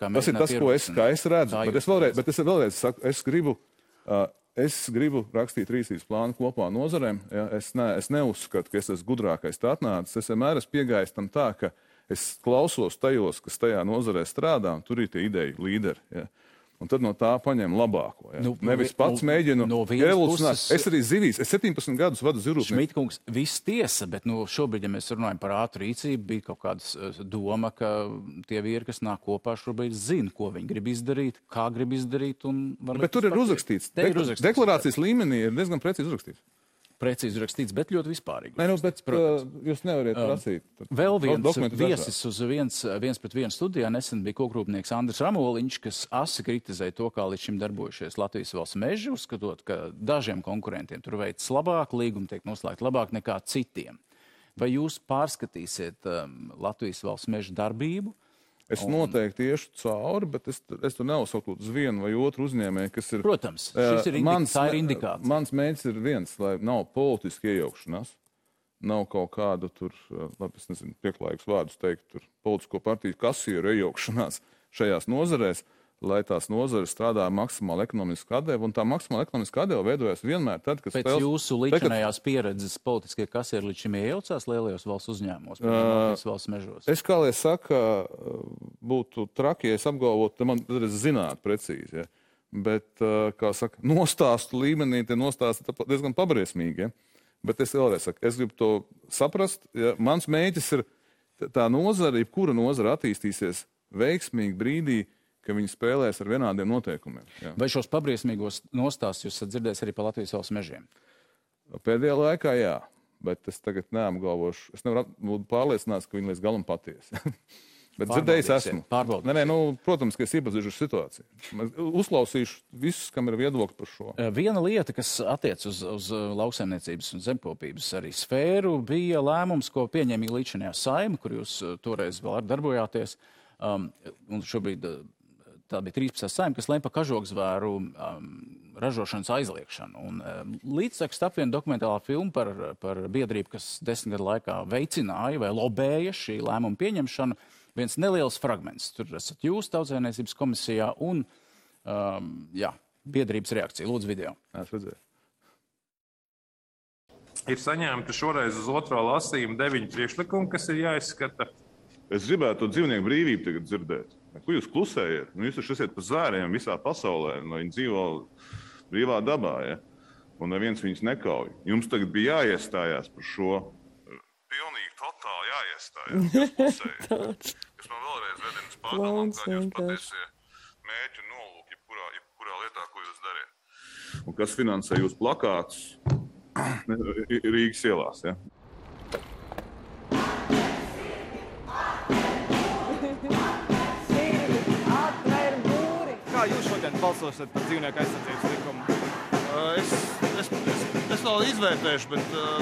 tas ir tas, ko es, es redzu. Bet es vēlreiz, bet es vēlreiz saku, es gribu, uh, es gribu rakstīt rīcības plānu kopā nozarēm. Ja? Es, ne, es neuzskatu, ka es esmu gudrākais tā atnācis. Es vienmēr esmu piegājis tam tā, ka uh, es klausos tajos, kas tajā nozarē strādā, un tur ir tie ideju līderi. Ja. Un tad no tā paņem labāko. Ja. Nu, Nevis pats nu, mēģinu no evolucionēt. Es arī zivīs, es 17 gadus vadu zivs. Šmitkungs, viss tiesa, bet nu, šobrīd, ja mēs runājam par ātru rīcību, bija kaut kāda doma, ka tie vīri, kas nāk kopā, šobrīd zina, ko viņi grib izdarīt, kā grib izdarīt. Bet tur ir uzrakstīts. Te ir uzrakstīts. Deklarācijas līmenī ir diezgan precīzi uzrakstīts precīzi rakstīts, bet ļoti vispārīgi. Nē, nu, bet, protams, uh, jūs nevariet prasīt. Uh, vēl viens viesis uz viens, viens pret vienu studijā nesen bija kokrūpnieks Andris Ramoliņš, kas asi kritizēja to, kā līdz šim darbojušies Latvijas valsts meži, uzskatot, ka dažiem konkurentiem tur veids labāk, līgumi tiek noslēgti labāk nekā citiem. Vai jūs pārskatīsiet um, Latvijas valsts meža darbību? Es un... noteikti iešu cauri, bet es, es tur neuzsaucu uz vienu vai otru uzņēmēju, kas ir. Protams, šis ir, mans, ir indikācija. Mans mērķis ir viens, lai nav politiski iejaukšanās. Nav kaut kādu tur, labi, es nezinu, pieklājīgus vārdus teikt, tur politisko partiju kasieru iejaukšanās šajās nozarēs. Uh, lai tās nozares strādā maksimāli ekonomiski atdevi, un tā maksimāli ekonomiski atdeve veidojas vienmēr tad, kad Pēc spēles... jūsu līdzinājās pieredzes politiskie kasieri līdz šim iejaucās lielajos valsts uzņēmumos, piemēram, uh, valsts mežos? Es, kā lai saka, būtu traki, ja es apgalvotu, man es zinātu precīzi, ja? bet, kā saka, nostāstu līmenī tie nostāsti diezgan pabriesmīgi, ja? bet es vēlreiz saku, es gribu to saprast, ja? mans mēģis ir tā nozara, jebkura nozara attīstīsies veiksmīgi brīdī, ka viņi spēlēs ar vienādiem noteikumiem. Jā. Vai šos pabriesmīgos nostāstus jūs esat dzirdējis arī par Latvijas valsts mežiem? Pēdējā laikā jā, bet es tagad neapgalvošu. Es nevaru pārliecināts, ka viņi līdz galam patiesi. bet dzirdējis esmu. pārbaudīsim. Nē, nē, nu, protams, ka es iepazīšu ar situāciju. Uzklausīšu visus, kam ir viedokļi par šo. Viena lieta, kas attiec uz, uz lauksaimniecības un zemkopības arī sfēru, bija lēmums, ko pieņēma līdzinājā saima, kur jūs toreiz vēl ar darbojāties. Um, un šobrīd tā bija 13. saima, kas lēma par kažokzvēru um, ražošanas aizliekšanu. Un, um, līdztekus tap viena dokumentālā filma par, par biedrību, kas desmit gadu laikā veicināja vai lobēja šī lēmuma pieņemšanu. Viens neliels fragments. Tur esat jūs, tautsēmniecības komisijā, un um, jā, biedrības reakcija. Lūdzu, video. Es redzēju. Ir saņemti šoreiz uz otro lasījumu deviņi priekšlikumi, kas ir jāizskata. Es gribētu to dzīvnieku brīvību tagad dzirdēt. Ko jūs klusējat? Nu, jūs taču esat pa zvēriem visā pasaulē, lai viņi dzīvo brīvā dabā. Ja? Un neviens viņus nekauj. Jums tagad bija jāiestājās par šo. Pilnīgi totāli jāiestājās. Jūs man vēlreiz vedina uz pārdomām, kādi jūs patiesie mērķi un nolūki, jebkurā, jebkurā lietā, ko jūs dariet. Un kas finansē jūsu plakātus Rīgas ielās? Ja? Balsosiet par dzīvnieku aizsardzības likumu? Uh, Es, es, es, es vēl izvērtēšu, bet uh,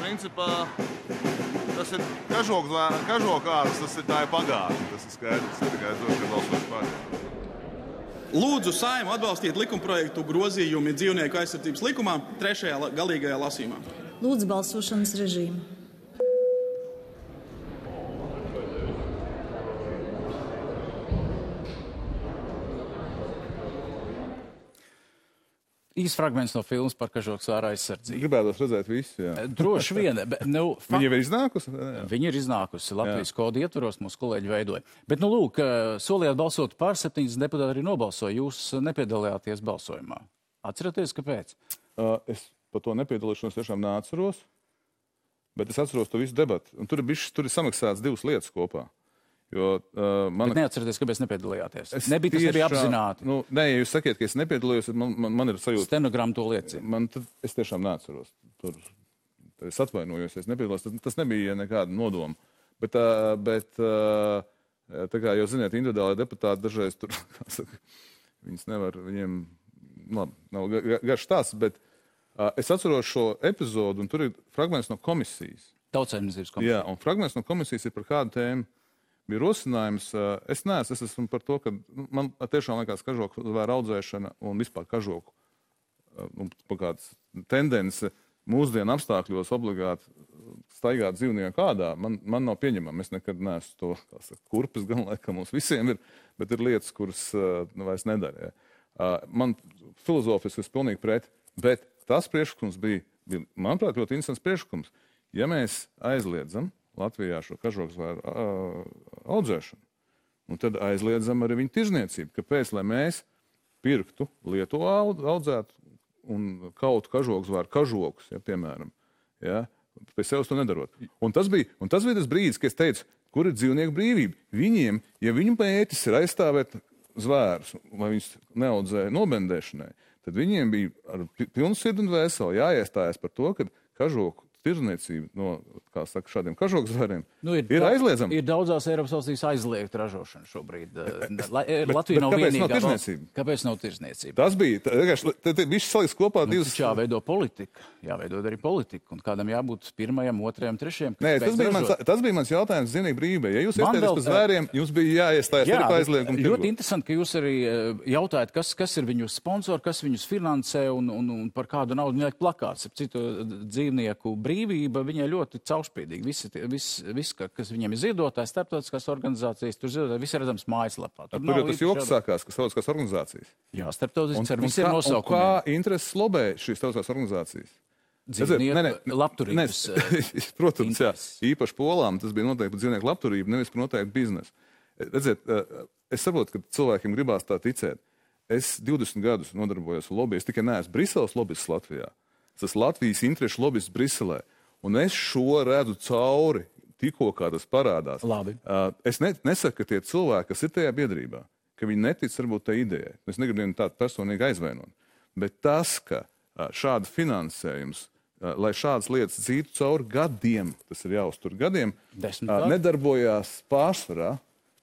principā tas ir kažokārs, tas ir tā ir pagātne. Tas ir skaidrs, es tikai to, ka balsošu par. Lūdzu, Saimu atbalstīt likumprojektu grozījumi dzīvnieku aizsardzības likumā trešajā galīgajā lasījumā. Lūdzu, balsošanas režīmu. Īs fragments no filmas par kažoks ārā aizsardzību. Gribētu redzēt visu. Jā. Droši vien, bet nu, Viņa fak- jau ir iznākusi? Jā. Viņa ir iznākusi Latvijas kodu ietvaros, mūsu kolēģi veidoja. Bet, nu, lūk, solījāt balsot par, septiņas deputāti arī nobalsoja. Jūs nepiedalījāties balsojumā. Atcerieties, kāpēc? Uh, es par to nepiedalīšanos tiešām neatceros. Bet es atceros to visu debatu. Un Tur bišķi, tur ir samaksāts divas lietas kopā. Jo, uh, man, Bet neatcerieties, kāpēc nepiedalījāties. Nebija tas nebija apzināti. Nu, nē, ja jūs sakiet, ka es nepiedalījos, tad man, man, man ir sajūta, Stenogramma to liecina. man tad es tiešām neatceros. Tur es atvainojos, es nepiedalos. Tas, tas nebija nekāda nodoma. Bet, uh, bet uh, tā kā jau ziniet, individuāli deputāti dažreiz tur, kā saka, viņas nevar, viņiem, labi, nav ga- ga- garš stāsts, bet uh, es atceros šo epizodu, un tur ir fragments no komisijas. Tautsēmniecības komisija. Jā, un fragments no komisijas ir par kādu tēmu. Bija rosinājums, es neesmu, es esmu par to, ka nu, man tiešām liekas, ka kažoku vēra audzēšana un vispār kažoku ā, nu, kāds tendence mūsdienu apstākļos obligāti staigāt dzīvnieku ādā, man, man nav pieņemama. Es nekad neesmu to saka, kurpes, gan laikam mums visiem ir, bet ir lietas, kuras nu, vairs. Ā, Man filozofiski ir pilnīgi pret, bet tas priekšlikums bija, bija, manuprāt, ļoti interesants priekšlikums. Ja mēs aizliedzam Latvijā šo kažokzvēru ā, audzēšanu, nu tad aizliedzam arī viņu tirzniecību. Kāpēc? Lai mēs pirktu Lietuvā aud- audzētu un kautu kažokzvēru kažokus, ja, piemēram. Ja, pie sevis to nedarot. Un tas, bija, un tas bija tas brīdis, kad es teicu, kur ir dzīvnieku brīvība. Viņiem, ja viņu mērķis ir aizstāvēt zvērus, lai viņus neaudzē nobendēšanai, tad viņiem bija ar pi- pilnu sirdi un veseli jāiestājas par to, ka kažoku tirzniecība no saka, šādiem kažoku zvēriem Nu, ir, ir aizliedzama. Ir daudzās Eiropas valstīs aizliegta ražošana šobrīd. La, bet- Latvija bet nav kāpēc vienīgā. nav tirzniecība? Kāpēc nav tirzniecība? Tas bija. te Viss saliks kopā Nu, divas. jāveido politika. Jāveido arī politika. Un kādam jābūt pirmajam, otrajam, trešajam. Nē, tas bija, mans, tas bija mans jautājums zinīgi brīvībai. Ja jūs vēl par zvēriem, jums bija jāiestājas arī par bet aizliegumu. ļoti interesanti, ka jūs arī eh, jautājat, kas, kas ir viņu sponsori, kas viņus finansē un, un, un par kādu naudu viņi liek plakāts. Citu eh, dzīvnieku brīvība viņai ļoti caurspīdīga. Viss, viss, ka- kas viņiem ir ziedotājs, starptautiskās organizācijas, tur ziedotāji, viss ir redzams mājaslapā. Tur nav jau tas joks sākās, sauc kā organizācijas. Jā, starptautisks ar visiem nosaukumiem. Kā intereses lobē šīs tautiskās organizācijas? Dzīvnieku labturības, nē, Protams, jā. intereses. īpaši polām tas bija noteikti dzīvnieku labturību, nevis par noteiktu biznesu. Redziet, eh, es saprotu, ka cilvēkiem gribās tā ticēt. Es 20 gadus nodarbojos ar lobby. Es tikai neesmu Briseles lobbyists Latvijā. Es esmu Latvijas interešu lobbyists Briselē. Un es šo redzu cauri tikko kā tas parādās. Labi. Uh, es ne, nesaku, ka tie cilvēki, kas ir tajā biedrībā, ka viņi netic varbūt tai idejai. Es negribu viņu tādu personīgi aizvainot. Bet tas, ka uh, šāda finansējums, uh, lai šādas lietas dzītu cauri gadiem, tas ir jāuztur gadiem, Desmit nedarbojās pārsvarā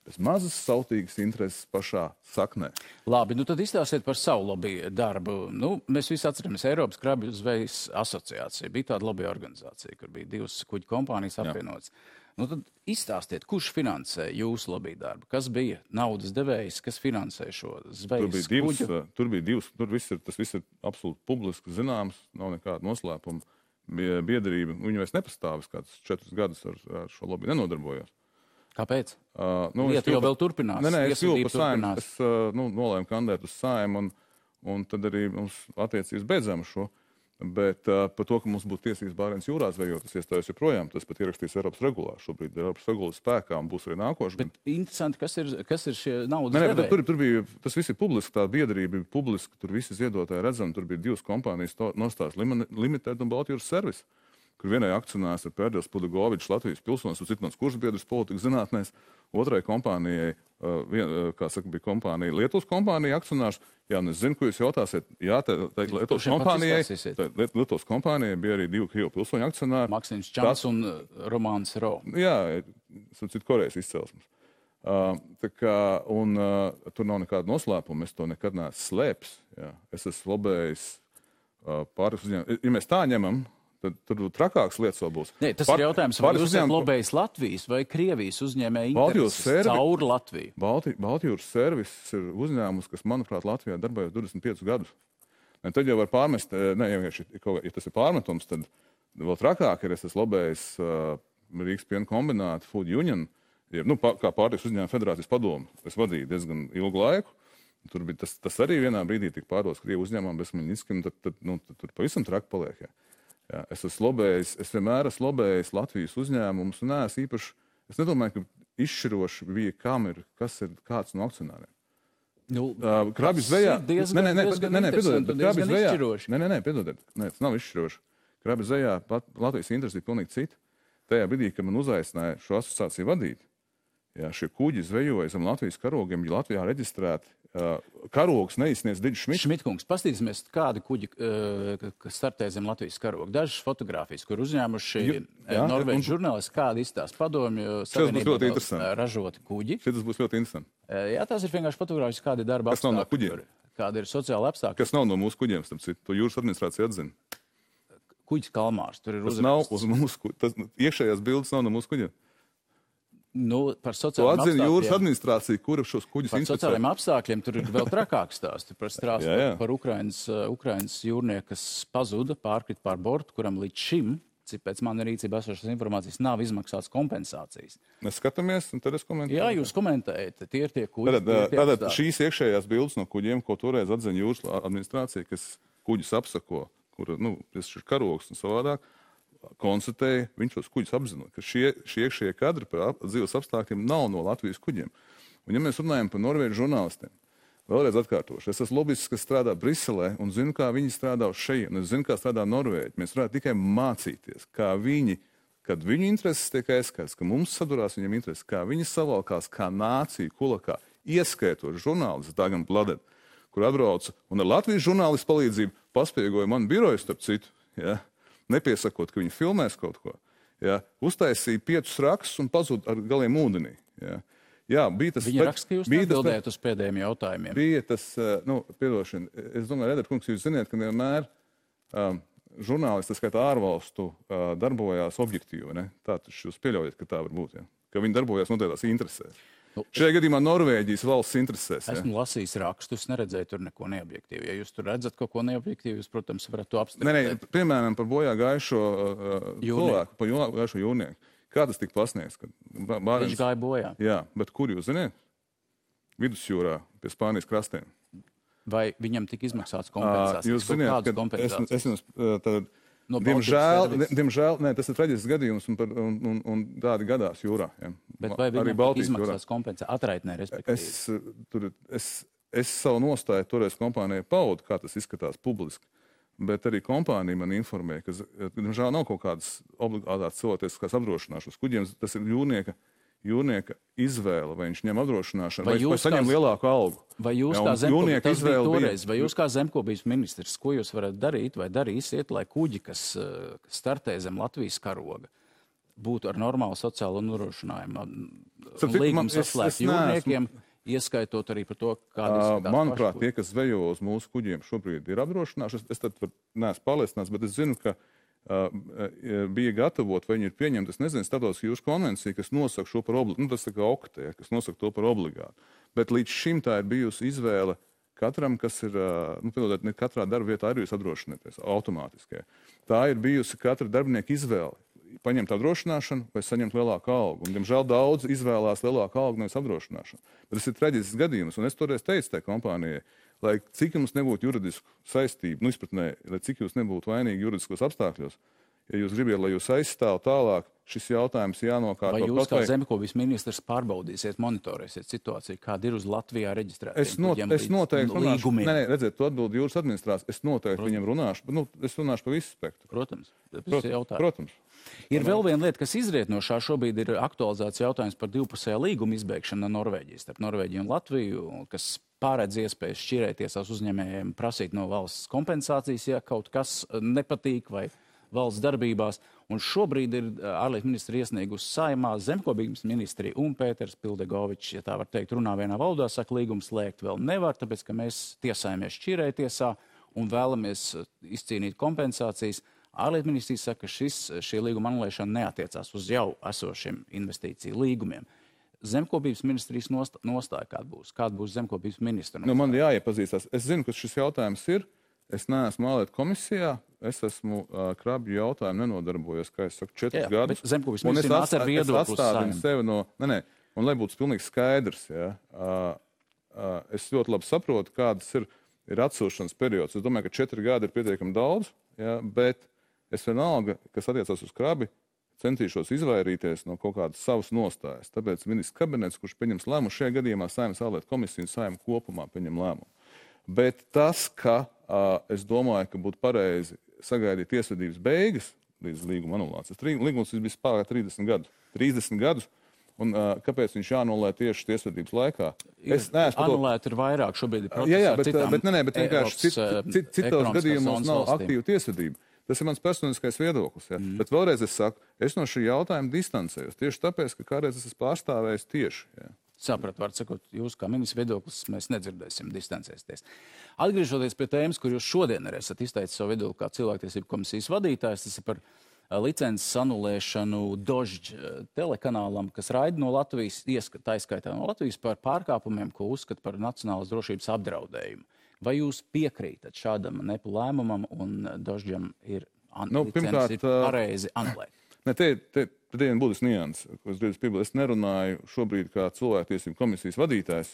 bez mazas sautīgas intereses pašā saknē. Labi, nu tad izstāstiet par savu lobby darbu. Nu, mēs visi atceramies Eiropas krabju zvejas asociāciju. Bija tāda lobby organizācija, kur bija divas kuģu kompānijas apvienotas. Nu, tad izstāstiet, kurš finansē jūsu lobby darbu? Kas bija naudas devējs, kas finansē šo Tur zvejas bija divas, kuģu? uh, tur bija divas, tur viss ir, tas viss ir absolūti publiski zināms, nav nekāda noslēpuma. Bie- Biedrība, viņi vairs nepastāv, es kādus četrus gadus ar, ar šo lobby nenodarbojos. Kāpēc? Uh, nu, Lieta jau vēl turpinās, Nē, nē, es kļuvu par saimnu. Es uh, nu, nolēmu kandidēt uz saimnu, un, un tad arī mums attiecības beidzām šo. Bet uh, par to, ka mums būtu tiesības Bārens jūrā zvejot, tas iestājas joprojām. Tas pat ierakstīts Eiropas regulā. Šobrīd ir Eiropas regulas spēkā un būs arī nākošais. Bet interesanti, kas ir, kas ir šie naudas Nē, nē, tur, tur bija tas viss ir publiski. Tā biedrība bija publiska. Tur visi ziedotāji redzami. Tur bija divas kompānijas, Nostājas Limited un Baltijas Service. Kur vienai akcionārs ir Pērdēls Pudagovičs, Latvijas pilsonis, un citas kurš biedrs politikas zinātnēs. Otrai kompānijai, vien, kā saka, bija kompānija, Lietuvas kompānija akcionārs. Jā, un es zinu, ko jūs jautāsiet. Jā, tā ir Lietuvas kompānijai. Lietuvas kompānijai bija arī divi Krievu pilsoņu akcionāri. Maksims Čants un Romāns Ro. Jā, ir Korejas izcelsmes. Uh, kā, un, uh, tur nav nekāda noslēpuma. Es to nekad neesmu slēpis. Jā. Es esmu lobējis uh, pāris uzņēmumus. Ja mēs tā ņemam, tad tur trakāks lietas vēl būs. Nē, tas Pār- ir jautājums, vai jūs esat lobējis Latvijas vai Krievijas uzņēmēju intereses servi- caur Latviju? Balti, Baltijūras servis ir uzņēmums, kas, manuprāt, Latvijā darbojas 25 gadus. Ne, tad jau var pārmest, eh, ne, ja, kā- ja tas ir pārmetums, tad vēl trakāk ir. Es esmu lobējis uh, Rīgas piena kombinātu Food Union, jeb, nu, pa, kā pārtiks uzņēmuma federācijas padomu. Es vadīju diezgan ilgu laiku. Tur bija tas, tas arī vienā brīdī tika pārdots Krievijas uzņēmumam, bez Maņģiskiem, tad, tad, nu, tad tur pavisam traki paliek. Jā. Jā, es esmu lobējis, es vienmēr esmu lobējis Latvijas uzņēmumus, un neesmu īpaši, es nedomāju, ka izšķiroši bija, kam ir, kas ir kāds no akcionāriem. Nu, Uh, Krabju tas zvejā. Nē, nē, nē, nē, nē, piedodiet, bet diezgan zvejā. Nē, nē, nē, piedodiet. Nē, tas nav izšķiroši. Krabju zvejā pat Latvijas interesi ir pilnīgi cita. Tajā brīdī, kad man uzaicināja šo asociāciju vadīt, jā, šie kuģi zvejoja zem Latvijas karogiem, bija Latvijā reģistrēti. Karogs neizsniedz Digis Šmits. Šmitkungs, paskatīsimies, kādi kuģi uh, startē zem Latvijas karoga. Dažas fotogrāfijas, kur uzņēmuši norvēģi un- žurnālisti, kādi izstāsta padomju ražoti kuģi. Šis būs ļoti interesanti. Uh, Jā, tās ir vienkārši fotogrāfijas, kādi ir darba Kas nav no apstākļi, kuģiem? kādi ir sociāli apstākļi. Kas nav no mūsu kuģiem, starp citu, to jūras administrācija atzina. Kuģis Kalmārs, tur ir Tas uzrakstīts. nav uz mūsu kuģiem. Iekšējās bildes nav no mūsu kuģiem. Nu, par sociālajiem atzina jūras apstākļiem. administrācija, kura šos kuģus Par inspicē. sociālajiem apstākļiem tur ir vēl trakāk stāsti par strāstu Jā, jā. par Ukrainas, uh, Ukrainas jūrnieku, kas pazuda, pārkrita pār bortu, kuram līdz šim, cik pēc manas rīcībā esošas informācijas, nav izmaksāts kompensācijas. Mēs skatāmies, un tad es komentēju. Jā, jūs komentējat, tie ir tie kuģi. Tātad, tie tātad apstākļi. šīs iekšējās bildes no kuģiem, ko toreiz atzina jūras administrācija, kas kuģus apsako, kur nu, tas ir karogs un savādāk, konstatēja, viņš tos kuģus apzinot, ka šie, šie iekšējie kadri par ap, dzīves apstākļiem nav no Latvijas kuģiem. Un, ja mēs runājam par norvēģu žurnālistiem, vēlreiz atkārtošu, es esmu lobbyists, kas strādā Briselē un zinu, kā viņi strādā šejienes, un es zinu, kā strādā Norvēģi. Mēs varētu tikai mācīties, kā viņi, kad viņu intereses tiek aizskārtas, ka mums sadurās viņiem intereses, kā viņi savalkās kā nācija kulakā, ieskaitot žurnālistus, Dāngam Bladet, kur atbrauca un ar Latvijas žurnālistu palīdzību paspiegoja man biroju, starp citu, ja, nepiesakot, ka viņi filmēs kaut ko. Ja, uztaisīja piecus rakstus un pazuda ar galiem ūdenī. Ja. Jā, bija tas Viņa raksta, ka jūs atbildējat uz pēdējiem jautājumiem. Bija tas, eh, nu, piedošana. Es domāju, Redar kungs, jūs zināt, ka vienmēr um, žurnālisti, tas skaitā ārvalstu, uh, darbojās objektīvi. Ne? Tā taču jūs pieļaujat, ka tā var būt. Ja? Ka viņi darbojās noteiktās interesēs. Nu, Šajā gadījumā Norvēģijas valsts interesēs. Ja? Esmu lasījis rakstus, neredzēju tur neko neobjektīvu. Ja jūs tur redzat kaut ko neobjektīvu, jūs, protams, varat to Nē, apstiprināt. nē, piemēram, par bojā gājušo uh, Jūrnieku. cilvēku, par bojā gājušo jūrnieku. Kā tas tika pasniegts? Bārens- Viņš gāja bojā. Jā, bet kur jūs zināt? Vidusjūrā, pie Spānijas krastiem. Vai viņam tika izmaksāts kompensācijas? Jūs zināt, kādas ka es, kompensācijas? es jums, ā, tad, No diemžēl, diemžēl nē, tas ir traģisks gadījums, un, par, un, un, un tādi gadās jūrā. Ja. Bet vai Arī Baltijas jūrā. izmaksāts kompensācijas? Atraitnē, respektīvi. Es, ā, tur, es, es savu nostāju toreiz kompānijai paudu, kā tas izskatās publiski. bet arī kompānija man informēja, ka, diemžēl, nav kaut kādas obligātās cilvēciskās apdrošināšanas. Kuģiem tas ir jūrnieka, jūrnieka izvēle, vai viņš ņem apdrošināšanu, Vai vai, vai, saņem kā- lielāku algu. Vai jūs, zemkopības, jūrnieka tas bija toreiz, vai jūs kā zemkopības ministrs, ko jūs varat darīt vai darīsiet, lai kuģi, kas eh, kas startē zem Latvijas karoga, būtu ar normālu sociālo nodrošinājumu, līgumu es- es saslēgt neesmu- jūrniekiem, ieskaitot arī par to, kādas Ā, Manuprāt, tie, kas zvejo uz mūsu kuģiem, šobrīd ir apdrošināti. Es, es tad var- neesmu pārliecināts, bet es zinu, ka uh, bija gatavot, vai viņi ir pieņemti. Es nezinu, starptautiskā jūras konvencija, kas nosaka šo par obligātu. Nu, tas ir kā oktē, kas nosaka to par obligātu. Bet līdz šim tā ir bijusi izvēle katram, kas ir, nu, piedodiet, ne katrā darba vietā arī jūs apdrošināties automātiski. Tā ir bijusi katra darbinieka izvēle. Paņemt apdrošināšanu vai saņemt lielāku algu. Un, diemžēl daudz izvēlās lielāku algu, nevis apdrošināšanu. Bet tas ir traģisks gadījums. Un es toreiz teicu tai kompānijai, lai cik jums nebūtu juridisku saistību, nu, izpratnē, lai cik jūs nebūtu vainīgi juridiskos apstākļos, ja jūs gribat, lai jūs aizstāv tālāk, šis jautājums jānokārto. Vai jūs kā vai- zemkopības ministrs pārbaudīsiet, monitorēsiet situāciju, kāda ir uz Latvijā reģistrēta? Es, not, es noteikti runāšu, nē, nē, redziet, to atbild jūras administrācija. Es noteikti Protams. viņam runāšu, bet nu, es runāšu par visu spektru. Protams, Protams, protams. Ir vēl viena lieta, kas izriet no šā. Šobrīd ir aktualizēts jautājums par divpusējā līguma izbeigšanu ar Norvēģiju, starp Norvēģiju un Latviju, kas pārēdz iespējas šķirēties ar uzņēmējiem, prasīt no valsts kompensācijas, ja kaut kas eh, nepatīk vai valsts darbībās. Un šobrīd ir eh, ārlietu ministri iesniegusi saimā zemkopības ministrija un Pēters Pildegovičs, ja tā var teikt, runā vienā valodā, saka, līgumu slēgt vēl nevar, tāpēc, ka mēs tiesājamies šķirētiesā un vēlamies eh, izcīnīt kompensācijas. Ārlietu ministrija saka, ka šis, šī līguma anulēšana neatiecās uz jau esošiem investīciju līgumiem. Zemkopības ministrijasnost- nostāja kāda būs? Kāda būs zemkopības ministra? Nu, man jāiepazīstās. Es zinu, ka šis jautājums ir. Es neesmu ārlietu komisijā. Es esmu uh, krabju jautājumu nenodarbojos, kā es saku, četrus Jā, gadus. bet zemkopības Un es ministrija nāca ar es viedokli atstādinu Saeimu. sevi no. Nē, nē, un lai būtu pilnīgi skaidrs, ja, uh, uh, es ļoti labi saprotu, kādas ir, ir atsūšanas periods. Es domāju, ka četri gadi ir pietiekami daudz, ja, bet es vienalga, kas attiecas uz krabi, centīšos izvairīties no kaut kādas savas nostājas. Tāpēc ministrs kabinets, kurš pieņems lēmumu, šajā gadījumā saimnes ārlietu komisija un saimnes kopumā pieņem lēmumu. Bet tas, ka uh, es domāju, ka būtu pareizi sagaidīt tiesvedības beigas līdz līguma anulācijas. Līgums bija spēkā 30 gadus. 30 gadus un, uh, kāpēc viņš jāanulē tieši tiesvedības laikā? Es neesmu to- Anulēt ir vairāk šobrīd. Jā, jā, bet, bet, nē, nē, bet vienkārši Eiropas, cit, cit, citos gadījumos nav valstīm. aktīva tiesvedība. Tas ir mans personiskais viedoklis. Ja? Mm. Bet vēlreiz es saku, es no šī jautājuma distancējos. Tieši tāpēc, ka kādreiz es esmu pārstāvējis tieši. Ja? Sapratu, var sakot, jūs kā ministrs viedoklis mēs nedzirdēsim, distancēsties. Atgriežoties pie tēmas, kur jūs šodien arī esat izteicis savu viedokli kā cilvēktiesību komisijas vadītājs, tas ir par eh, licences anulēšanu Dožģ eh, telekanālam, kas raida no Latvijas, tā izskaitā no Latvijas par pārkāpumiem, ko uzskata par nacionālas drošības apdraudējumu. Vai jūs piekrītat šādam nepu lēmumam un Dožģam ir, Nu, pirmkārt, pareizi anulēt? Ne, te, te, te ir būtisks nianses, ko es gribu piebilst. Es nerunāju šobrīd kā cilvēktiesību komisijas vadītājs,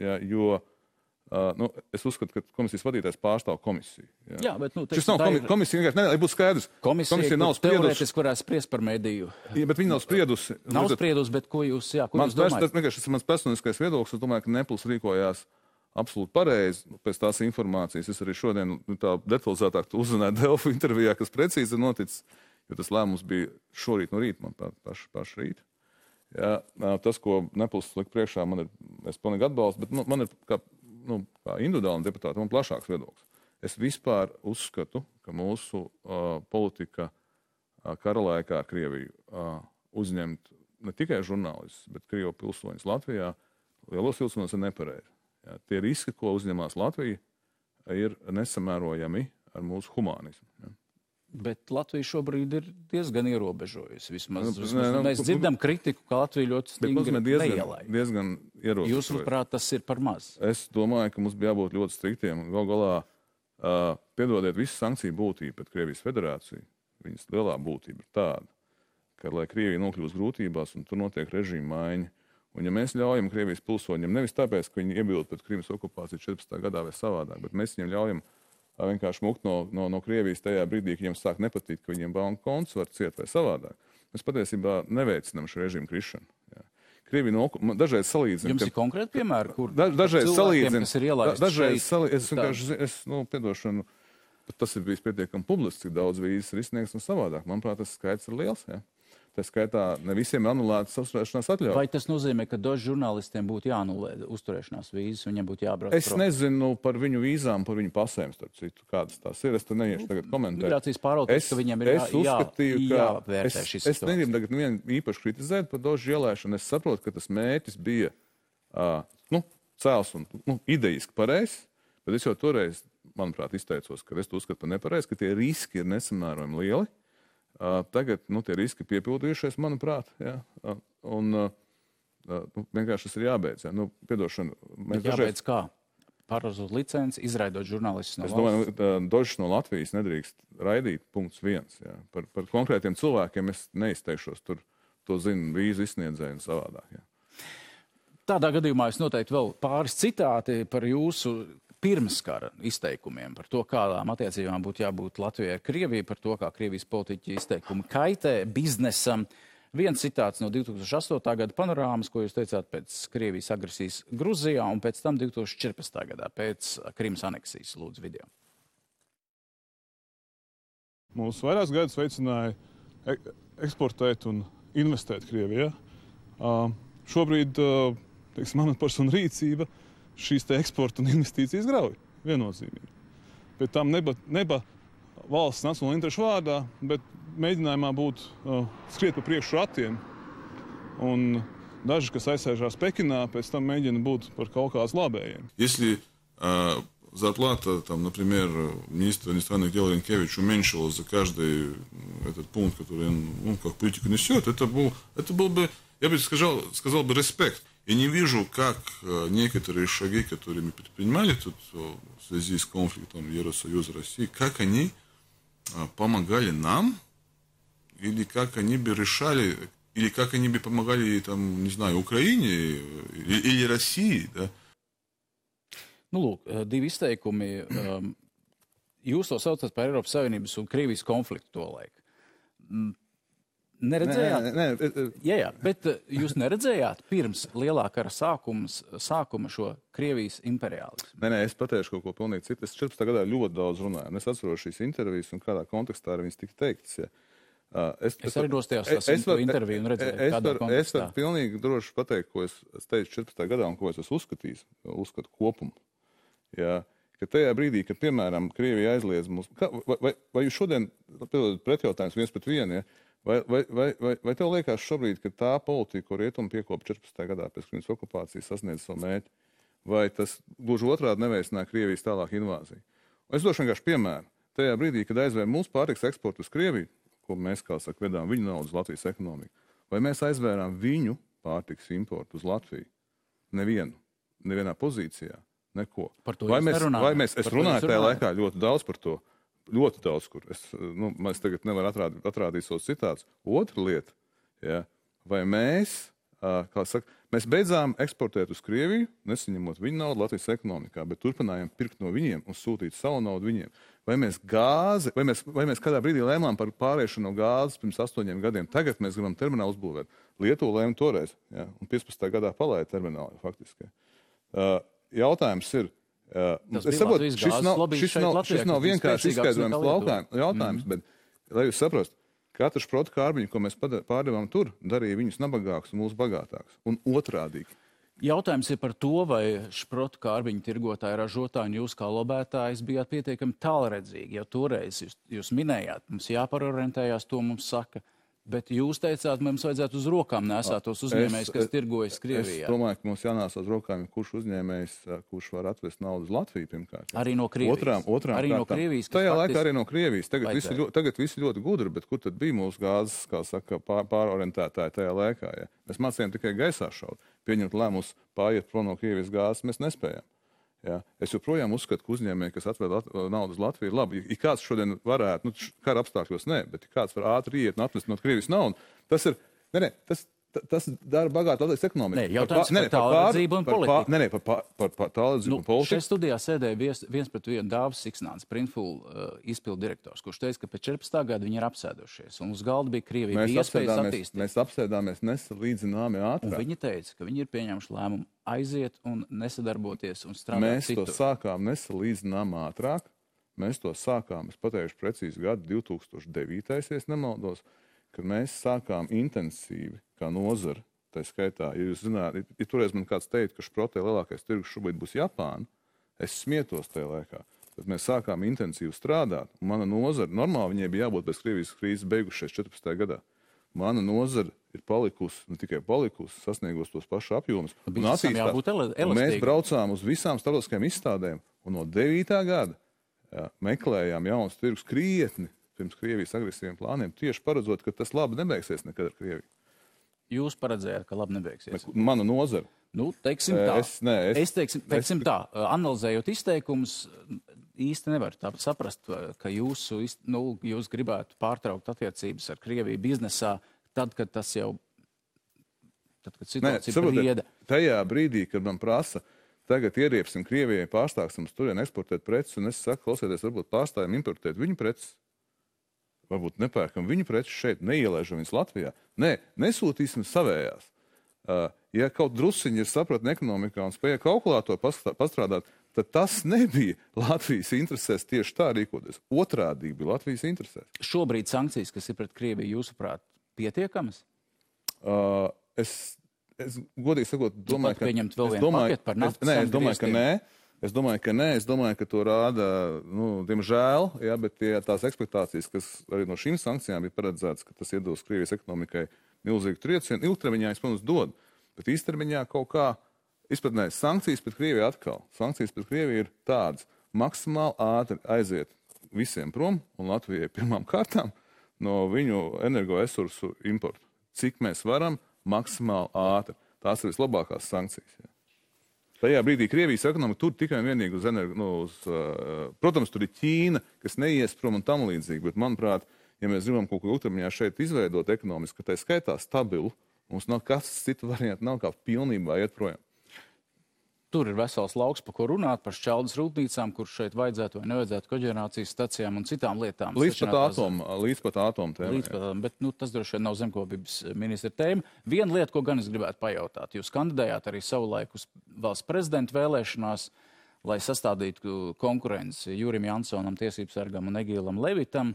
ja, jo uh, nu, es uzskatu, ka komisijas vadītājs pārstāv komisiju. Ja. Jā, bet, nu, Šis teiksim, nav tā komi ir- komisija, vienkārši, ne, lai būtu skaidrs. Komisija, komisija nav spriedusi. varētu spriest par mediju. Ja, bet viņi nav spriedusi. Nav spriedusi, bet ko jūs, jā, ko Mans, jūs domājat? tas, vienkārši tas ir mans personiskais viedoklis. Es domāju, ka Nepils rīkojās absolūti pareizi. Nu, Pēc tās informācijas es arī šodien nu, tā detalizētāk uzzināju Delfu intervijā, kas precīzi ir noticis. Jo tas lēmums bija šorīt no rīta, man pa- pašu, pašu rītu. Ja, tas, ko Nepils lika priekšā, man ir, es pilnīgi atbalstu, bet nu, man ir kā, nu, kā individuālam deputātam man plašāks viedoklis. Es vispār uzskatu, ka mūsu uh, politika uh, kara laikā Krieviju uh, uzņemt ne tikai žurnālistus, bet Krievu pilsoņus Latvijā lielos vilcienos ir nepareizi. Ja, tie riski, ko uzņemās Latvija, ir nesamērojami ar mūsu humānismu. Ja. Bet Latvija šobrīd ir diezgan ierobežojusi. Vismaz, Nu, vismaz nē, nu, mēs nu, dzirdam kritiku, ka Latvija ļoti stingri neielaiž. diezgan ierobežots. Jūsuprāt, tas ir par maz? Es domāju, ka mums bija jābūt ļoti striktiem. Galu galā, uh, piedodiet, visu sankciju būtību pret Krievijas federāciju. Viņas lielā būtība ir tāda, ka, lai Krievija nokļūst grūtībās un tur notiek režīma maiņa, un ja mēs ļaujam Krievijas pilsoņiem nevis tāpēc, ka viņi iebilst pret Krievijas okupāciju 14. gadā vai savādāk, bet mēs viņiem ļaujam vienkārši mukt no, no, no Krievijas tajā brīdī, kad viņiem sāk nepatikt, ka viņiem banka konts var ciet vai savādāk. Mēs patiesībā neveicinām šo režīmu krišanu. jā. Krievija no, dažreiz salīdzina. Jums ir konkrēti piemēri, kur Da, dažreiz salīdzinu. kas ir ielaisti dažreiz šeit, salī, es vienkārši, es, nu, piedošanu, tas ir bijis pietiekami publiski, cik daudz vīzes ir izsniegts un savādāk. Manuprāt, tas skaits ir liels. Ja. Tā skaitā ne visiem ir anulētas uzturēšanās atļaujas. Vai tas nozīmē, ka dažiem žurnālistiem būtu jāanulē uzturēšanās vīzas, viņiem būtu jābrauc? Es prom? nezinu par viņu vīzām, par viņu pasēm, starp citu, kādas tās ir. Es tur neiešu tagad komentēt. Migrācijas pārvaldības, ka viņiem ir jā, uzskatīju, jā, jāvērtē šis. Es, es negribu tagad nevienu īpaši kritizēt par dožu ielēšanu. Es saprotu, ka tas mērķis bija uh, nu, cēls un nu, idejiski pareizs, bet es jau toreiz, manuprāt, izteicos, ka es to uzskatu par nepareizi, ka tie riski ir nesamērojami lieli. Tagad nu, tie riski ir piepildījušies, manuprāt. Ja? Un, nu, vienkārši tas ir jābeidz. Ja? Nu, piedošana, mēs jābeidz dažreiz... kā? Pārvazot licenci, izraidot žurnālistus no es valsts. Es domāju, dažs no Latvijas nedrīkst raidīt. Punkts viens. Ja? Par, par konkrētiem cilvēkiem es neizteikšos. Tur to zina vīzu izsniedzēji un savādāk. Ja? Tādā gadījumā es noteikti vēl pāris citāti par jūsu pirmskara izteikumiem par to, kādām attiecībām būtu jābūt Latvijai ar Krieviju, par to, kā Krievijas politiķi izteikumi kaitē biznesam. Viens citāts no 2008. gada panorāmas, ko jūs teicāt pēc Krievijas agresijas Gruzijā, un pēc tam 2014. gadā pēc Krimas aneksijas lūdzu video. Mūsu vairākus gadus veicināja e eksportēt un investēt Krievijā. Šobrīd teiksim, mana persona rīcība uh, šīs eksporta un investīcijas grauj. Viennozīmīgi. Bet tam neba, neba valsts nacionāla interešu vārdā, bet mēģinājumā būt uh, skriet pa priekšu ratiem. Un daži, kas aizsēžās Pekinā, pēc tam mēģina būt par kaut kādas labējiem. Если uh, зарплата, там, например, министра иностранных дел Ренкевич уменьшилась за каждый этот пункт, который он ну, как политику несет, это был, это был бы, я бы сказал, сказал бы, респект. Я не вижу, как э, некоторые шаги, которые мы предпринимали тут э, в связи с конфликтом Евросоюза России, как они э, помогали нам, или как они бы решали, или как они бы помогали, там, не знаю, Украине или, или России, да? Nu, lūk, divi izteikumi. Um, jūs to saucat par Eiropas Savienības un Krievijas konfliktu. Neredzējāt? Nē, nē, nē. Jā, jā, bet eh, jūs neredzējāt pirms lielā kara sākums, sākuma šo Krievijas imperiālismu? Nē, nē, es pateikšu kaut ko pilnīgi citu. Es 14. gadā ļoti daudz runāju. Es atceros šīs intervijas un kādā kontekstā arī viņas tika teiktas. Ja. Es, es, es arī dostājos uz to interviju un redzēju, es, var, es varu pilnīgi droši pateikt, ko es, es teicu 14. gadā un ko es esmu uzskatījis, uzskatu kopumu. Ja, ka tajā brīdī, kad, piemēram, Krievija aizliedz mums, kā, vai, vai, vai jūs šodien, pretjautājums viens pret vienu, ja, Vai, vai, vai, vai, vai tev liekas šobrīd, ka tā politika, ko rietumi piekopa 14. gadā pēc Krimas okupācijas, sasniedz savu mērķi, vai tas gluži otrādi neveicināja Krievijas tālāk invāziju? Un es došu vienkārši piemēru. Tajā brīdī, kad aizvēra mūsu pārtiks eksportu uz Krieviju, ko mēs, kā saka, vedām viņu naudu uz Latvijas ekonomiku, vai mēs aizvērām viņu pārtiks importu uz Latviju? Nevienu, nevienā pozīcijā, neko. Vai mēs, vai mēs, es runāju tajā laikā ļoti daudz par to ļoti daudz kur. Es, nu, es tagad nevaru atrādīt, atrādīt savus citātus. Otra lieta, ja, vai mēs, kā saka, mēs beidzām eksportēt uz Krieviju, nesaņemot viņu naudu Latvijas ekonomikā, bet turpinājām pirkt no viņiem un sūtīt savu naudu viņiem. Vai mēs gāzi, vai mēs, vai mēs kādā brīdī lēmām par pārēšanu no gāzes pirms astoņiem gadiem, tagad mēs gribam terminālu uzbūvēt. Lietuva lēma toreiz, ja, un 15. gadā palaida terminālu faktiski. Uh, jautājums ir, Tas es saprotu, šis nav, šis nav, Latvijā, šis nav vienkārši izskaidrojams jautājums, mm. bet, lai jūs saprostu, katru šprotu kārbiņu, ko mēs pārdevām tur, darīja viņus nabagākus un mūsu bagātākus. Un otrādīgi. Jautājums ir par to, vai šprotu kārbiņu tirgotāji, ražotāji un jūs kā lobētājs bijāt pietiekami tālredzīgi. Jau toreiz jūs, jūs minējāt, mums jāparorientējās, to mums saka. Bet jūs teicāt, mums vajadzētu uz rokām nesāt tos uzņēmējus, kas tirgojas Krievijā. Es domāju, ka mums jānās uz rokām, kurš uzņēmējs, kurš var atvest naudu uz Latviju pirmkārt. Arī no Krievijas. Otrām, otrām arī kārtām. no Krievijas. Tajā laikā arī no Krievijas. Tagad visi, ļoti, tagad visi ļoti gudri, bet kur tad bija mūsu gāzes, kā saka, pār, pārorientētāji tajā laikā? Ja? Mēs mācījām tikai gaisā šaut. Pieņemt lēmumus pāriet prom no Krievijas gāzes mēs nespējām. Ja? Es joprojām uzskatu, ka uzņēmēji, kas atved naudu uz Latviju, ir labi. Ja kāds šodien varētu, nu, kara apstākļos nē, bet ja kāds var ātri iet un atnest no Krievijas naudu, tas ir. Ne, ne, tas, tas dara bagātu Latvijas ekonomiku. Nē, jautājums par, par tālredzību un politiku. Nē, nē, par, par, par, par tālredzību nu, un politiku. Šajā studijā sēdēja viens, viens pret vienu Dāvis Siksnāns, Printful uh, izpildu direktors, kurš teica, ka pēc 14. gada viņi ir apsēdušies. Un uz galda bija Krievija mēs attīstīt. Mēs apsēdāmies nesalīdzināmi. Un viņi teica, ka viņi ir pieņēmuši lēmumu aiziet un nesadarboties un strādāt Mēs citur. to sākām nesalīdzināmi ātrāk. Mēs to sākām, es pateikšu precīzi gadu 2009, ja nemaldos, kad mēs sākām intensīvi kā nozara. Tā skaitā, ja jūs zināt, ja, toreiz man kāds teica, ka šprotē lielākais tirgus šobrīd būs Japāna, es smietos tajā laikā. Tad mēs sākām intensīvi strādāt. Mana nozara, normāli viņai bija jābūt pēc Krievijas krīzes beigušies 14. gadā. Mana nozara ir palikusi, ne tikai palikusi, sasniegusi tos pašus apjomus. Mēs braucām uz visām starptautiskajām izstādēm, un no 9. gada jā, meklējām jaunus tirgus krietni pirms Krievijas agresīviem plāniem, tieši paredzot, ka tas labi nebeigsies nekad ar Krieviju. Jūs paredzējāt, ka labi nebeigsies. Mana nozara. Nu, teiksim tā, es- nē, es- es teiksim, teiksim tā, analizējot izteikumus, īsti nevar saprast, ka jūsu, nu, jūs gribētu pārtraukt attiecības ar Krieviju biznesā, tad, kad tas jau, tad, kad Nē, situācija saprotiet, brieda. tajā brīdī, kad man prasa, tagad ieriesim Krievijai, pārstāksim uz turieni eksportēt preces, un es saku, klausieties, varbūt pārstājam importēt viņu preces. Varbūt nepērkam viņu preces šeit, neielaižam viņas Latvijā. Nē, nesūtīsim savējās. Uh, ja kaut drusciņi ir sapratni ekonomikā un spēja kalkulātoru pastrā- pastrādāt, tad tas nebija Latvijas interesēs tieši tā rīkoties. Otrādi bija Latvijas interesēs. Šobrīd sankcijas, kas ir pret Krieviju, jūsuprāt, pietiekamas? Uh, es, es godīgi sakot, domāju, pat pieņemt vēl es vienu domāju, par es, naftas nē, es domāju, ka nē. Es domāju, ka nē, es domāju, ka to rāda, nu, diemžēl, jā, bet tie, tās ekspektācijas, kas arī no šīm sankcijām bija paredzētas, ka tas iedos Krievijas ekonomikai milzīgu triecienu, ilgtermiņā, es, protams, dod, bet īstermiņā kaut kā izpratnē sankcijas pret Krieviju atkal. Sankcijas pret Krieviju ir tādas maksimāli ātri aiziet visiem prom un Latvijai pirmām kārtām no viņu energoresursu importu. Cik mēs varam, maksimāli ātri. Tās ir vislabākās sankcijas. Jā. Tajā brīdī Krievijas ekonomika tur tikai un vienīgi uz energo. Nu, uz, uh, protams, tur ir Ķīna, kas neies prom un tam līdzīgi. Bet, manuprāt, ja mēs gribam kaut ko ilgtermiņā šeit izveidot ekonomiski, tā skaitā stabilu, mums nav kas cits variants, nav kā pilnībā iet projām. Tur ir vesels lauks, par ko runāt, par šķeldas rūpnīcām, kur šeit vajadzētu vai nevajadzētu koģenerācijas stacijām un citām lietām. Līdz pat atomu, līdz pat atomu tēmai. Līdz pat, bet nu, tas droši vien nav zemkopības ministra tēma. Viena lieta, ko gan es gribētu pajautāt, jūs kandidējāt arī savulaik uz valsts prezidenta vēlēšanās, lai sastādītu konkurenci Jurim Jansonam, tiesību sargam un Egīlam Levitam.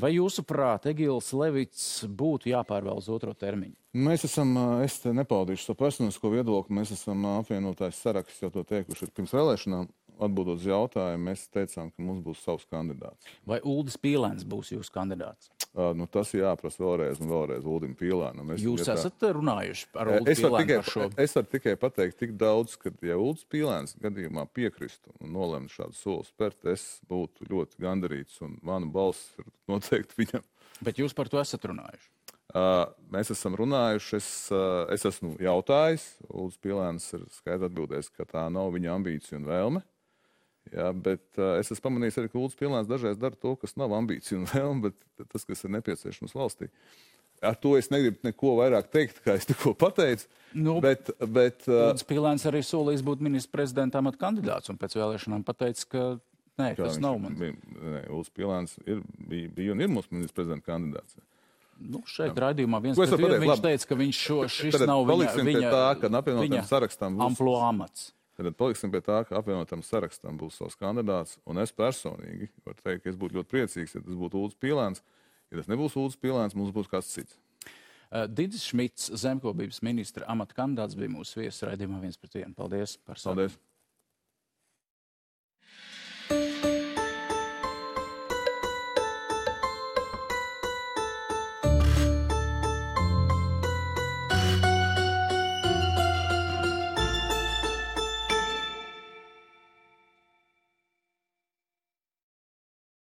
Vai jūsuprāt, Egīls Levits būtu jāpārvēl uz otro termiņu? Mēs esam, es te nepaudīšu savu personisko viedokli, mēs esam apvienotājs saraksts jau to teikuši ir pirms vēlēšanām. Atbildot uz jautājumu, mēs teicām, ka mums būs savs kandidāts. Vai Uldis Pīlēns būs jūsu kandidāts? Uh, nu, tas ir jāprasa vēlreiz un vēlreiz Uldim Pīlēnam. Es- Jūs ja tā- esat runājuši ar Uldu Es varu Pīlēnu tikai, par šo? es varu tikai pateikt tik daudz, ka, ja Ulds Pīlēns gadījumā piekristu un nolemtu šādu soli spērt, es būtu ļoti gandarīts un mana balss ir noteikti viņam. Bet jūs par to esat runājuši. Uh, mēs esam runājuši, es, uh, es esmu jautājis, Ulds Pīlēns ir skaidri atbildējis, ka tā nav viņa ambīcija un vēlme. Jā, bet uh, es esmu pamanījis arī, ka Ulds Pīlēns dažreiz dara to, kas nav ambīcija un vēlme, bet tas, kas ir nepieciešams valstī. Ar to es negribu neko vairāk teikt, kā es tikko pateicu. Nu, bet, bet, uh, Uldis Pīlēns arī solījis būt ministra prezidenta amata kandidāts un pēc vēlēšanām pateica, ka nē, kā tas nav mans. Ulds Pīlēns ir, bija, bija un ir mūsu ministrs prezidenta kandidāts. Nu, šeit raidījumā viens vienu pateikt? viņš Labi. teica, ka viņš šo, šis Tad nav viņa, viņa, tā, ka viņa sarakstam būs- amplo amats. Tad paliksim pie tā, ka apvienotam sarakstam būs savs kandidāts. Un es personīgi varu teikt, ka es būtu ļoti priecīgs, ja tas būtu Ulrichs Pīlēns. Ja tas nebūs Ulrichs Pīlēns, mums būs kāds cits. Uh, Didis Šmits, zemkopības ministra amata kandidāts, bija mūsu viesis raidījumā viens pret vienu. Paldies par. Paldies!